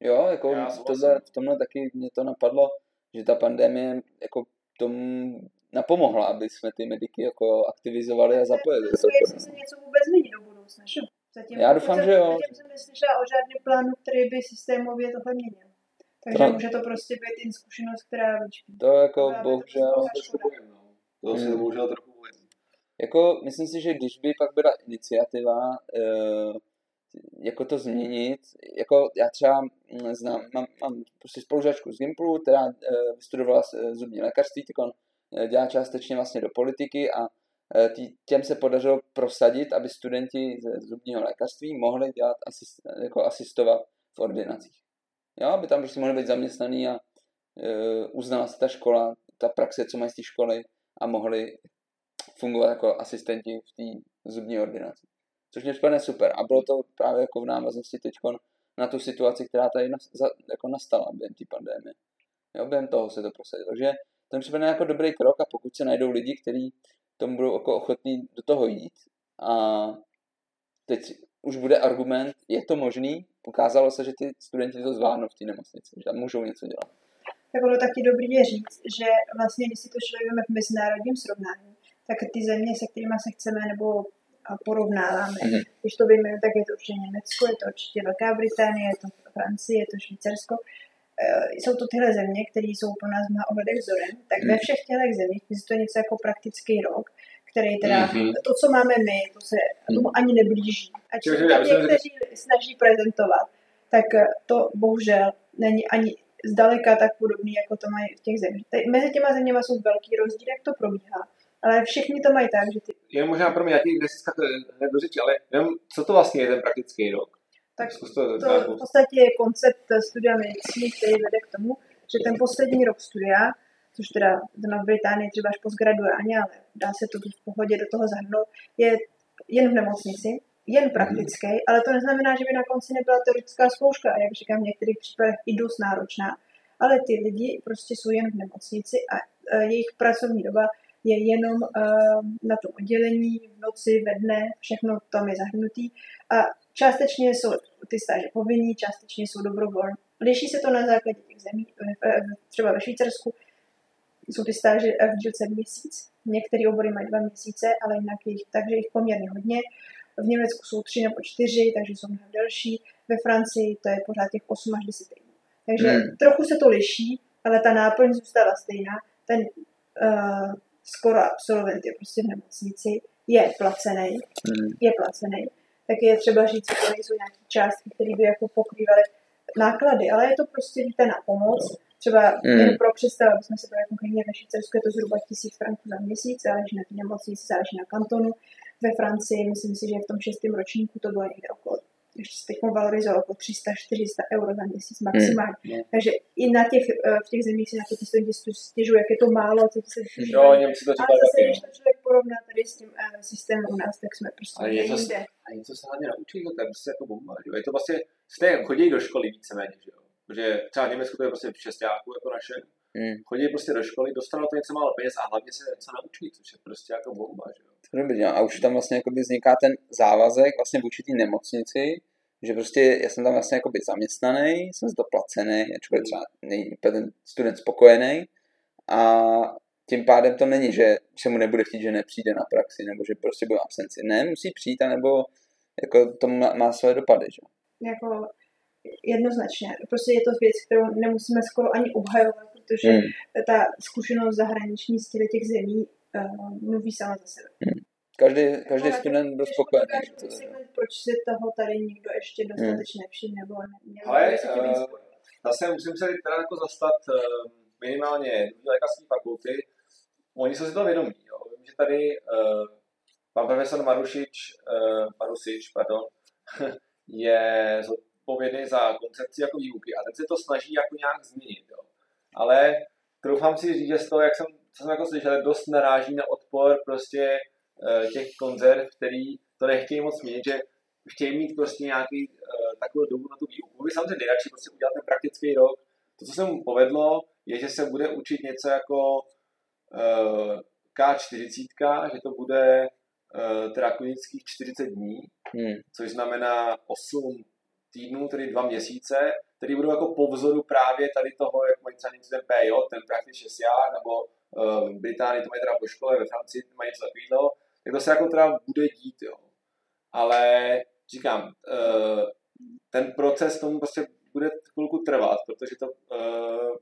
Jo, jako tohle, v tomhle taky mě to napadlo, že ta pandemie jako tomu napomohla, aby jsme ty mediky jako aktivizovali a zapojili. To jestli se něco vůbec změní do budoucna, Zatím, Já doufám, že jo. Zatím jsem neslyšela o žádném plánu, který by systémově tohle měnil. Takže to... může to prostě být jen zkušenost, která vyčpí. To jako bohužel... To se bohužel trochu bojím. Jako, myslím si, že když by pak byla iniciativa, uh, jako to změnit, jako já třeba znám, mám, mám prostě spolužačku z Gimplu, která uh, vystudovala zubní lékařství, tak on dělá částečně vlastně do politiky a tý, těm se podařilo prosadit, aby studenti ze zubního lékařství mohli dělat asist, jako asistovat v ordinacích. Jo, aby tam prostě mohli být zaměstnaný a e, uznala se ta škola, ta praxe, co mají z té školy a mohli fungovat jako asistenti v té zubní ordinaci. Což mě připadne super. A bylo to právě jako v návaznosti teď na tu situaci, která tady nas, za, jako nastala během té pandémie. Jo, během toho se to prosadilo. Takže to mi připadne jako dobrý krok a pokud se najdou lidi, kteří tomu budou jako ochotní do toho jít a teď už bude argument, je to možný, ukázalo se, že ty studenti to zvládnou v té nemocnici, že tam můžou něco dělat. Tak ono taky dobrý je říct, že vlastně, když si to člověk v mezinárodním srovnání, tak ty země, se kterými se chceme nebo porovnáváme, mm-hmm. když to víme, tak je to určitě Německo, je to určitě Velká Británie, je to Francie, je to Švýcarsko, e, jsou to tyhle země, které jsou pro nás na ohledech vzorem, tak mm. ve mhm. všech těchto zemích to něco jako praktický rok, který teda, mm-hmm. to, co máme my, to se tomu mhm. ani neblíží. A tam někteří snaží prezentovat, tak eh, to bohužel není ani zdaleka tak podobný, jako to mají v těch zemích. Mezi těma zeměma jsou velký rozdíl, jak to probíhá. Ale všichni to mají tak, že ty... Jen možná pro mě, já ti dneska hned do řeči, ale jenom, co to vlastně je ten praktický rok? Tak to, to v podstatě je koncept studia medicíny, který vede k tomu, že ten poslední rok studia což teda v Británii třeba až postgraduálně, ale dá se to v pohodě do toho zahrnout, je jen v nemocnici, jen praktický, ale to neznamená, že by na konci nebyla teoretická zkouška, a jak říkám, v některých případech i dost náročná, ale ty lidi prostě jsou jen v nemocnici a jejich pracovní doba je jenom uh, na tom oddělení, v noci, ve dne, všechno tam je zahrnutý a částečně jsou ty stáže povinní, částečně jsou dobrovolné. Liší se to na základě těch zemí, třeba ve Švýcarsku jsou ty stáže v dílce měsíc. Některé obory mají dva měsíce, ale jinak jich, takže jich poměrně hodně. V Německu jsou tři nebo čtyři, takže jsou mnohem delší. Ve Francii to je pořád těch 8 až 10 týdnů. Takže hmm. trochu se to liší, ale ta náplň zůstala stejná. Ten uh, skoro absolvent je prostě v nemocnici, je placený, hmm. je placený. Tak je třeba říct, že to nejsou nějaké částky, které by jako pokrývaly náklady, ale je to prostě víte na pomoc. Třeba mm. jen pro představu, aby jsme se byli konkrétně ve Švýcarsku, je to zhruba tisíc franků za měsíc, záleží na té nemocnici, záleží na kantonu. Ve Francii, myslím si, že v tom šestém ročníku to bylo někde okolo ještě se teď valorizovalo jako 300-400 euro za měsíc maximálně. Mm. Takže i na těch, eh, v těch zemích si na to ty studenti stěžují, jak je to málo, co se Jo, Němci to Ale zase, když to člověk porovná tady s tím uh, systémem u nás, tak jsme prostě ale něco, A něco se hlavně naučí, to je prostě jako bomba. Že? Je to vlastně, stejně chodí do školy víceméně, že jo? Protože třeba v Německu to je prostě v šestáku jako naše. Hmm. Chodí prostě do školy, dostanou to něco málo peněz a hlavně se něco naučí, což je prostě jako bomba. Že jo? Dobrý, a už tam vlastně vzniká ten závazek vlastně v určitý nemocnici, že prostě já jsem tam vlastně jakoby zaměstnaný, jsem za to placený, ačkoliv třeba není ten student spokojený a tím pádem to není, že se mu nebude chtít, že nepřijde na praxi, nebo že prostě bude absenci. Ne, musí přijít, anebo jako to má, má své dopady, že? Jako jednoznačně. Prostě je to věc, kterou nemusíme skoro ani obhajovat, protože hmm. ta zkušenost zahraniční z těch zemí uh, mluví sama za sebe. Hmm. Každý, každý student byl spokojený. Proč si toho tady nikdo ještě dostatečně nevšiml nebo neměl. Ale uh, zase musím se teda jako zastat uh, minimálně lékařské fakulty. Oni jsou si to vědomí. Jo. Vím, že tady uh, pan profesor Marušič, uh, Marusič, pardon, je zodpovědný za koncepci jako výuky a ten se to snaží jako nějak změnit. Jo. Ale troufám si říct, že z toho, jak jsem, co jsem jako slyšel, dost naráží na odpor prostě těch konzerv, který to nechtějí moc měnit, že chtějí mít prostě nějaký uh, takovou dobu na tu výuku. Vy samozřejmě nejradši prostě udělat ten praktický rok. To, co se mu povedlo, je, že se bude učit něco jako uh, K40, že to bude uh, teda klinických 40 dní, hmm. což znamená 8 týdnů, tedy dva měsíce, který budou jako po vzoru právě tady toho, jak mají třeba něco ten PJ, ten Practice SR, nebo uh, v Británii to mají teda po škole, ve Francii to mají něco takového, tak to se jako teda bude dít, jo. Ale říkám, uh, ten proces tomu prostě bude chvilku trvat, protože to uh,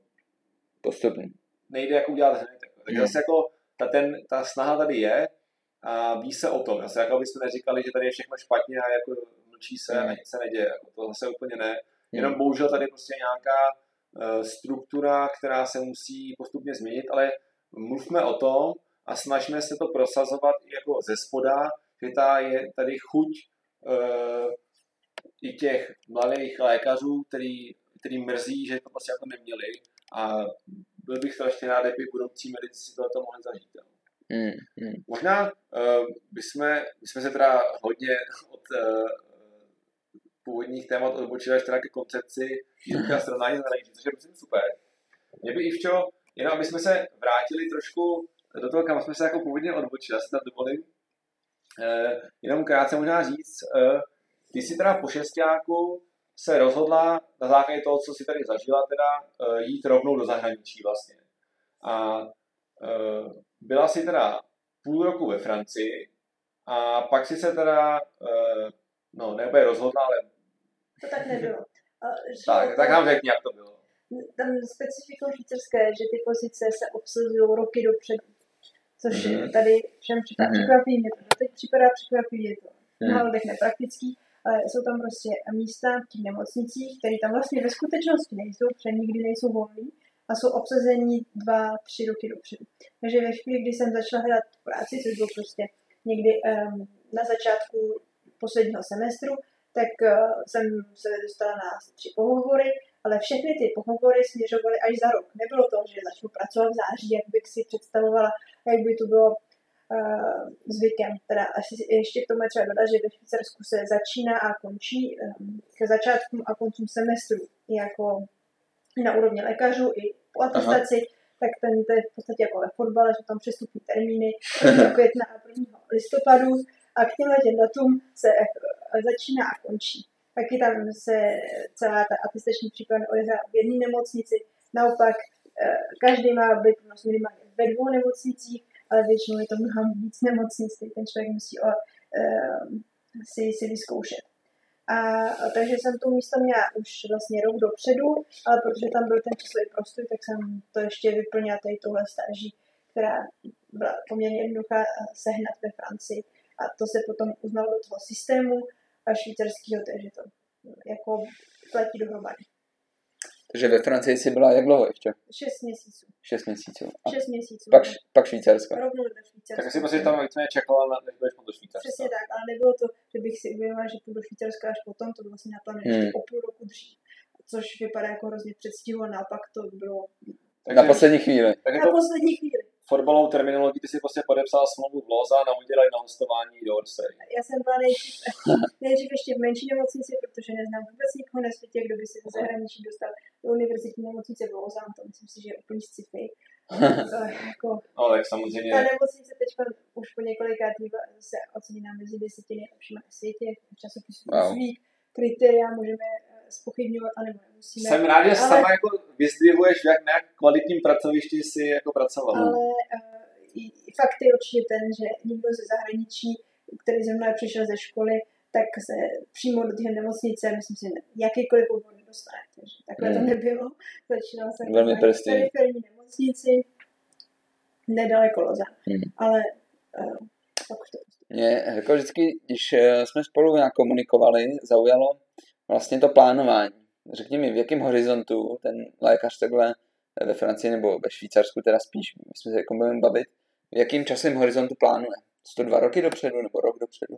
postupně nejde jako udělat hned. Tak hmm. zase jako ta, ten, ta snaha tady je a ví se o tom. Zase jako byste neříkali, že tady je všechno špatně a jako mlčí se hmm. a nic se neděje. Jako to zase úplně ne. Jenom hmm. bohužel tady prostě nějaká uh, struktura, která se musí postupně změnit, ale mluvme o tom a snažíme se to prosazovat i jako ze spoda, že ta je tady chuť uh, i těch mladých lékařů, který, který mrzí, že to prostě jako neměli a byl bych strašně rád, kdyby budoucí medici si to mohli zažít. Mm, mm. Možná uh, bychom, bychom se teda hodně od uh, původních témat odbočili až teda ke koncepci výuky a srovnání zahraničí, což je myslím super. Mě by, Ivčo, jenom aby jsme se vrátili trošku do toho, kam jsme se jako původně odbočili, já si tam dovolím. Uh, jenom krátce možná říct, uh, ty jsi teda po šestiáku se rozhodla na základě toho, co si tady zažila, teda uh, jít rovnou do zahraničí vlastně. A uh, byla si teda půl roku ve Francii a pak si se teda, uh, no nebude rozhodla, ale... To tak nebylo. tak, tak nám řekni, jak to bylo. Tam specifikum švýcarské, že ty pozice se obsazují roky dopředu. Což mm-hmm. tady všem připadá mm-hmm. překvapí, mě to teď připadá překvapí, je to mm-hmm. na nepraktický, ale jsou tam prostě místa v těch nemocnicích, které tam vlastně ve skutečnosti nejsou, protože nikdy nejsou volný a jsou obsazení dva, tři roky dopředu. Takže ve chvíli, kdy jsem začala hledat práci, což bylo prostě někdy um, na začátku posledního semestru, tak uh, jsem se dostala na tři pohovory, ale všechny ty pohovory směřovaly až za rok. Nebylo to, že začnu pracovat v září, jak bych si představovala, jak by to bylo uh, zvykem. Teda asi ještě k tomu je třeba dodat, že ve Švýcarsku se začíná a končí um, ke začátku a koncům semestru jako na úrovni lékařů i po atestaci, Aha. tak ten to je v podstatě jako ve fotbale, že tam přestupní termíny května a 1. listopadu a k těmhle těm datům se eh, začíná a končí. Taky tam se celá ta atestační příprava odehrá v jedné nemocnici, naopak eh, každý má být minimálně ve dvou nemocnicích, ale většinou je to mnohem víc nemocnic, ten člověk musí o, uh, si, si vyzkoušet. A, a takže jsem to místo měla už vlastně rok dopředu, ale protože tam byl ten časový prostor, tak jsem to ještě vyplnila tady tohle stáží, která byla poměrně jednoduchá sehnat ve Francii. A to se potom uznalo do toho systému a švýcarského, takže to jako platí dohromady. Takže ve Francii jsi byla jak dlouho ještě? Šest měsíců. Šest měsíců. A Šest měsíců. Pak, pak Švýcarsko. Rovnou do Švýcarska. Tak asi prostě tam víceméně čekala, než budeš do Švýcarska. Přesně tak, ale nebylo to, že bych si uvědomila, že půjdu do Švýcarska až potom, to bylo vlastně naplánované hmm. ještě o půl roku dřív. Což vypadá jako hrozně předstihu, a naopak to bylo... Takže, na poslední chvíli. Tak na to... poslední chvíli fotbalovou terminologii, ty si prostě podepsal smlouvu v Loza a udělali na hostování do Orsay. Já jsem byla nejdřív, nejdřív ještě v menší nemocnici, protože neznám vůbec nikoho na světě, kdo by se do zahraničí dostal do univerzitní nemocnice v Loza, to myslím si, že je úplně sci-fi. jako, no, tak samozřejmě. Ta nemocnice teď už po několika se oceněná mezi deseti nejlepšími na světě, časopisu wow. kritéria můžeme spochybňovat, anebo nemusíme. Jsem rád, že ale... sama jako vyzdvihuješ, jak na kvalitním pracovišti si jako pracovala. Ale uh, fakt je určitě ten, že nikdo ze zahraničí, který ze mnou přišel ze školy, tak se přímo do té nemocnice, myslím si, jakýkoliv obor nedostane. Takže takhle mm. to hmm. nebylo. Začínala jsem Velmi v periferní nemocnici, nedaleko Loza. Mm. Ale uh, pak už to mě jako vždycky, když eh, jsme spolu nějak komunikovali, zaujalo vlastně to plánování. Řekni mi, v jakém horizontu ten lékař takhle ve Francii nebo ve Švýcarsku teda spíš, my jsme se jako budeme bavit, v jakým časem horizontu plánuje? 102 roky dopředu nebo rok dopředu?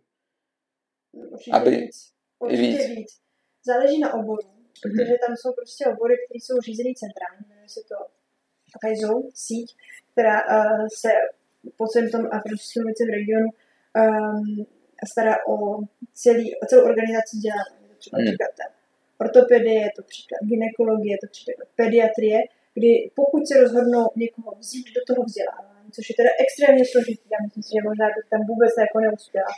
Určitě Aby... víc. Určitě víc. víc. Záleží na oboru, protože tam jsou prostě obory, které jsou řízený centrálně, jmenuje se to réseau, síť, která uh, se po celém tom africkém v regionu um, stará o celý, o celou organizaci vzdělávání. Třeba hmm. příklad ortopedie, je to příklad gynekologie, je to příklad pediatrie, kdy pokud se rozhodnou někoho vzít do toho vzdělávání, což je teda extrémně složitý, já myslím si, že možná by tam vůbec jako neuspěla,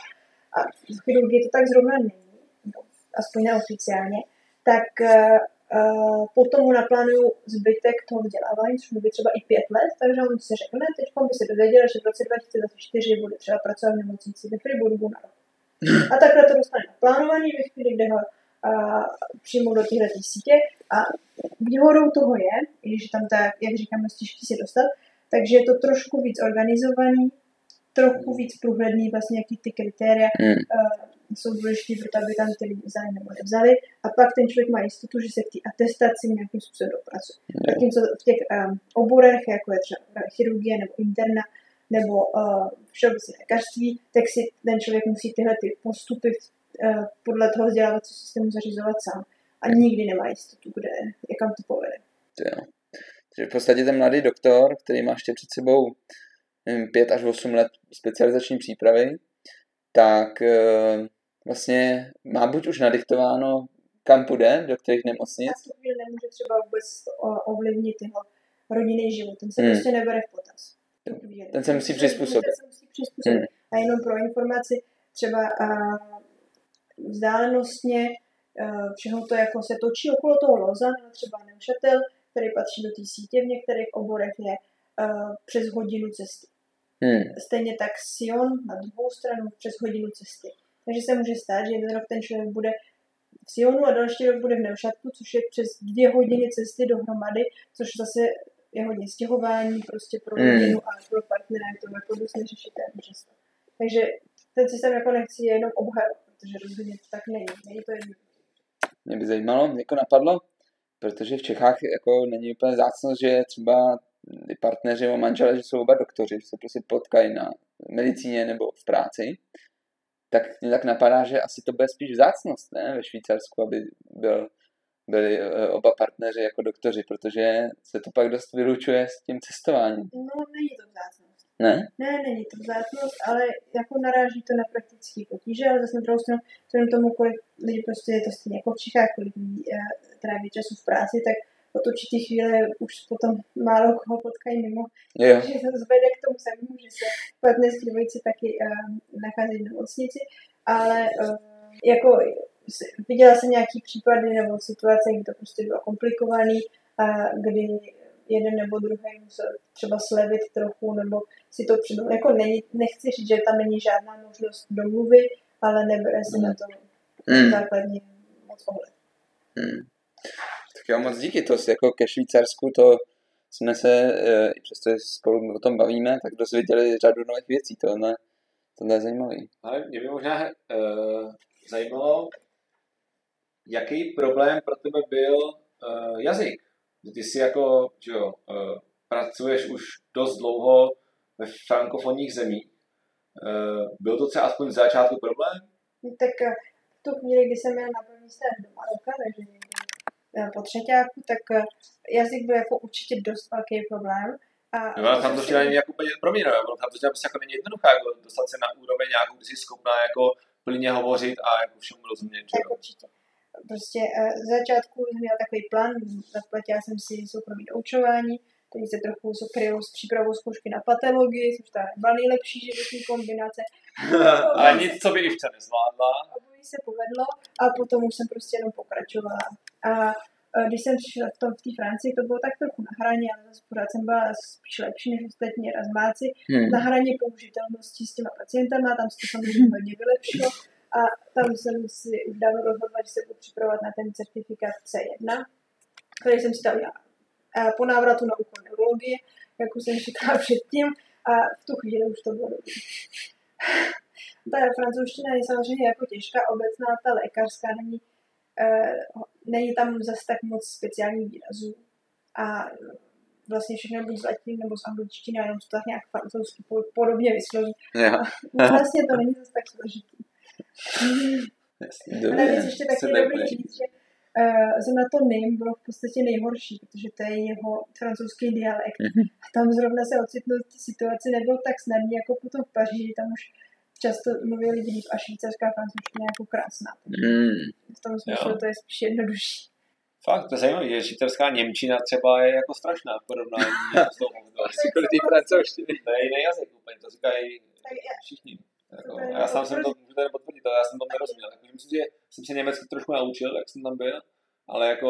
a v chirurgii to tak zrovna není, no, aspoň neoficiálně, tak uh, potom mu naplánuju zbytek toho vzdělávání, což by třeba i pět let, takže on si řekne, teď by se dozvěděl, že v roce 2024 bude třeba pracovat v nemocnici ve Friburgu na rok. A takhle to dostane naplánovaný ve chvíli, kde ho uh, přijmu do této sítě a výhodou toho je, když tam tak, jak říkám, těžký se dostat, takže je to trošku víc organizovaný, trochu víc průhledný, vlastně jaký ty kritéria hmm. uh, jsou důležité pro to, aby tam ty lidi vzali nebo nevzali. A pak ten člověk má jistotu, že se k té atestaci nějakým způsobem dopracuje. Hmm. Zatímco v těch um, oborech, jako je třeba chirurgie nebo interna, nebo uh, všeobecné lékařství, tak si ten člověk musí tyhle ty postupy uh, podle toho vzdělávacího systému zařizovat sám. A nikdy nemá jistotu, kde, kam to povede. To jo. Takže v podstatě ten mladý doktor, který má ještě před sebou nevím, 5 až 8 let specializační přípravy, tak e, vlastně má buď už nadiktováno, kam půjde, do kterých nemocnic. A to nemůže třeba vůbec ovlivnit jeho rodinný život, ten se hmm. prostě nebere v potaz. Ten, ten se musí přizpůsobit. Ten se musí přizpůsobit. Hmm. A jenom pro informaci, třeba a, vzdálenostně všechno to jako se točí okolo toho loza, nebo třeba neušatel, který patří do té sítě, v některých oborech je uh, přes hodinu cesty. Hmm. Stejně tak Sion na druhou stranu přes hodinu cesty. Takže se může stát, že jeden rok ten člověk bude v Sionu a další rok bude v Neušatku, což je přes dvě hodiny cesty dohromady, což zase je hodně stěhování prostě pro hmm. rodinu hmm. a pro partnera je to jako dost neřešitelné často. Takže ten systém jako nechci jenom obhajovat, protože rozhodně to tak není. Není to. Mě by zajímalo, jako napadlo, protože v Čechách jako není úplně zácnost, že třeba ty partneři nebo manželé, že jsou oba doktoři, že se prostě potkají na medicíně nebo v práci, tak mě tak napadá, že asi to bude spíš vzácnost, ne, ve Švýcarsku, aby byl, byli eh, oba partneři jako doktoři, protože se to pak dost vylučuje s tím cestováním. No, není to vzácnost. Ne? Ne, není to vzácnost, ale jako naráží to na praktické potíže, ale zase na druhou stranu, vzhledem tomu, kolik lidí prostě je to stejně jako v Čechách, kolik lidí eh, tráví času v práci, tak od určitý chvíle už potom málo koho potkají mimo. Yeah. Takže to zvede k tomu samému, že se partnerský dvojice taky uh, nachází v nemocnici, ale uh, jako viděla jsem nějaký případy nebo situace, kdy to prostě bylo komplikovaný, a kdy jeden nebo druhý musel třeba slevit trochu, nebo si to přidomluvit. Jako není, nechci říct, že tam není žádná možnost domluvy, ale nebere se mm. na to mm. základně moc ohled. Mm. Tak jo, moc díky, to jako ke Švýcarsku to jsme se, e, i přesto, že spolu o tom bavíme, tak dozvěděli řadu nových věcí, tohle, tohle je zajímavé. Ale mě by možná uh, zajímalo, jaký problém pro tebe byl uh, jazyk? Ty jsi jako, že jo, uh, pracuješ už dost dlouho ve frankofonních zemích. Uh, byl to třeba aspoň z začátku problém? Tak v tu chvíli, kdy jsem měl na první do Maroka, takže po třetíku, tak jazyk byl jako určitě dost velký problém. A no, tam to ještě není jako úplně pro mě, no, tam to prostě jako není jednoduché, jako dostat se na úroveň nějakou, kdy jsi schopná jako plně hovořit a jako všemu rozumět. Tak určitě. Prostě uh, z začátku jsem měla takový plán, zaplatila jsem si soukromý doučování, který se trochu kryl s přípravou zkoušky na patologii, což ta byla nejlepší životní kombinace. Ale nic, co by Ivča nezvládla. Obojí se povedlo a potom už jsem prostě jenom pokračovala. A když jsem přišla v, tom, v té Francii, to bylo tak trochu na hraně, ale zase pořád jsem byla spíš lepší než ostatní razmáci. Hmm. Na hraně použitelnosti s těma pacientama, tam se to samozřejmě hodně vylepšilo, A tam jsem si už dávno rozhodla, že se budu připravovat na ten certifikát C1, který jsem si tam udělala po návratu na úkol neurologie, jak už jsem říkala předtím, a v tu chvíli už to bylo dobrý. Ta francouzština je samozřejmě jako těžká, obecná, ta lékařská není, uh, není tam zase tak moc speciálních výrazů. A vlastně všechno buď z latiny nebo z angličtiny, jenom to tak nějak francouzsky podobně vysloví. Ja. vlastně to není zase tak složitý. A navíc ještě taky dobrý říct, že uh, zrovna to nym bylo v podstatě nejhorší, protože to je jeho francouzský dialekt. Mm-hmm. A tam zrovna se ocitnout v situaci nebylo tak snadný jako potom v Paříži, tam už často mluví lidi líp a švýcarská francouzština je jako krásná. Mm. V tom smyslu to je spíš jednodušší. Fakt, to je zajímavé, že švýcarská Němčina třeba je jako strašná v porovnání s tou francouzštiny. To je jiný jazyk úplně, to říkají všichni. Jako, já sám jsem to, můžu tady potvrdit, ale já jsem to nerozuměl. Jako, myslím, že jsem se německy trošku naučil, jak jsem tam byl, ale jako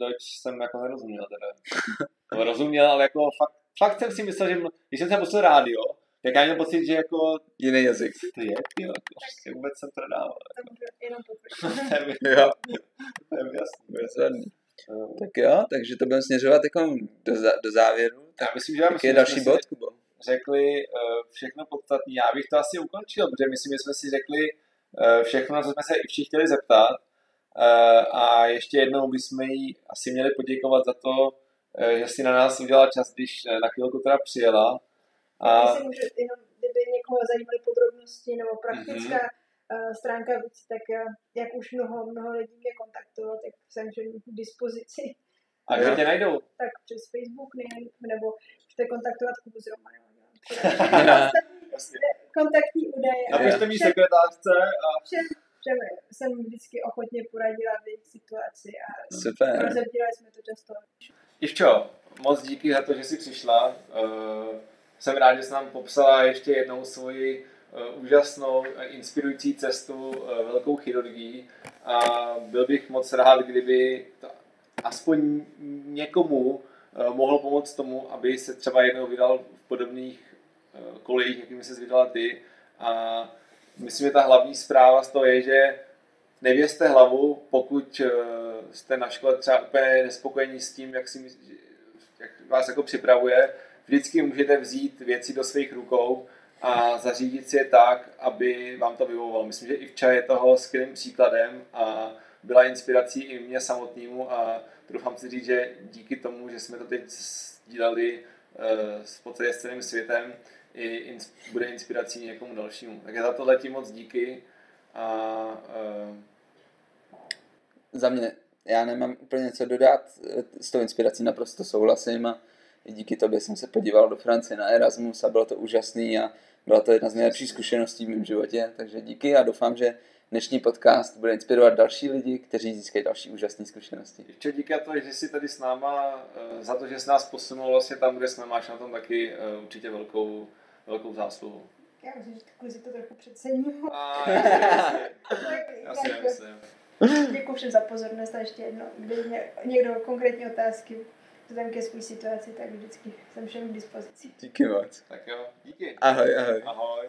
Deutsch jsem jako nerozuměl teda. No, rozuměl, ale jako fakt, fakt jsem si myslel, že když jsem se pustil rádio, tak já měl pocit, že jako jiný jazyk. To je, jo, jako, prostě vůbec jsem to nedával. To můžu jenom jo, to je jasný. Tak jo, takže to budeme směřovat jako do, do závěru. Já myslím, že já myslím, je další bod, Kubo? Řekli uh, všechno podstatné. Já bych to asi ukončil, protože myslím, že jsme si řekli uh, všechno, na co jsme se i všichni chtěli zeptat. Uh, a ještě jednou bychom jí asi měli poděkovat za to, že si na nás udělala čas, když na chvilku teda přijela. A... Můžu jenom, kdyby někoho zajímaly podrobnosti nebo praktická mm-hmm. stránka věcí, tak jak už mnoho, mnoho lidí mě kontaktovalo, tak jsem k dispozici. A kde tě najdou? Tak přes Facebook ne, nebo můžete kontaktovat Kubu z Romanem. Kontaktní údaje. Napište mi sekretářce a... Všem, všem jsem vždycky ochotně poradila v jejich situaci a Super. rozebírali jsme to často. Ivčo, moc díky za to, že jsi přišla. Uh, jsem rád, že jsi nám popsala ještě jednou svoji uh, úžasnou, inspirující cestu uh, velkou chirurgií a byl bych moc rád, kdyby to aspoň někomu uh, mohlo pomoct tomu, aby se třeba jednou vydal v podobných kolejích, jakými se vydala ty. A myslím, že ta hlavní zpráva z toho je, že nevězte hlavu, pokud eh, jste na škole třeba úplně nespokojení s tím, jak, si, jak vás jako připravuje. Vždycky můžete vzít věci do svých rukou a zařídit si je tak, aby vám to vyhovovalo. Myslím, že i včera je toho skvělým příkladem a byla inspirací i mě samotnému a doufám si říct, že díky tomu, že jsme to teď sdíleli uh, s podstatě s celým světem, i ins, bude inspirací někomu dalšímu. Takže za tohle ti moc díky a uh... za mě, já nemám úplně co dodat, s tou inspirací naprosto souhlasím a díky tobě jsem se podíval do Francie na Erasmus a bylo to úžasný a byla to jedna z nejlepších zkušeností v mém životě, takže díky a doufám, že dnešní podcast bude inspirovat další lidi, kteří získají další úžasné zkušenosti. Ještě díky za to, že jsi tady s náma, eh, za to, že jsi nás posunul vlastně tam, kde jsme, máš na tom taky eh, určitě velkou, velkou zásluhu. Já myslím, že kluci to trochu přecením. Já si nemyslím. Děkuji všem za pozornost a ještě jedno, kdyby mě někdo konkrétní otázky vzhledem ke své situaci, tak vždycky jsem všem k dispozici. Díky moc. Tak jo, díky. Ahoj, ahoj. Ahoj.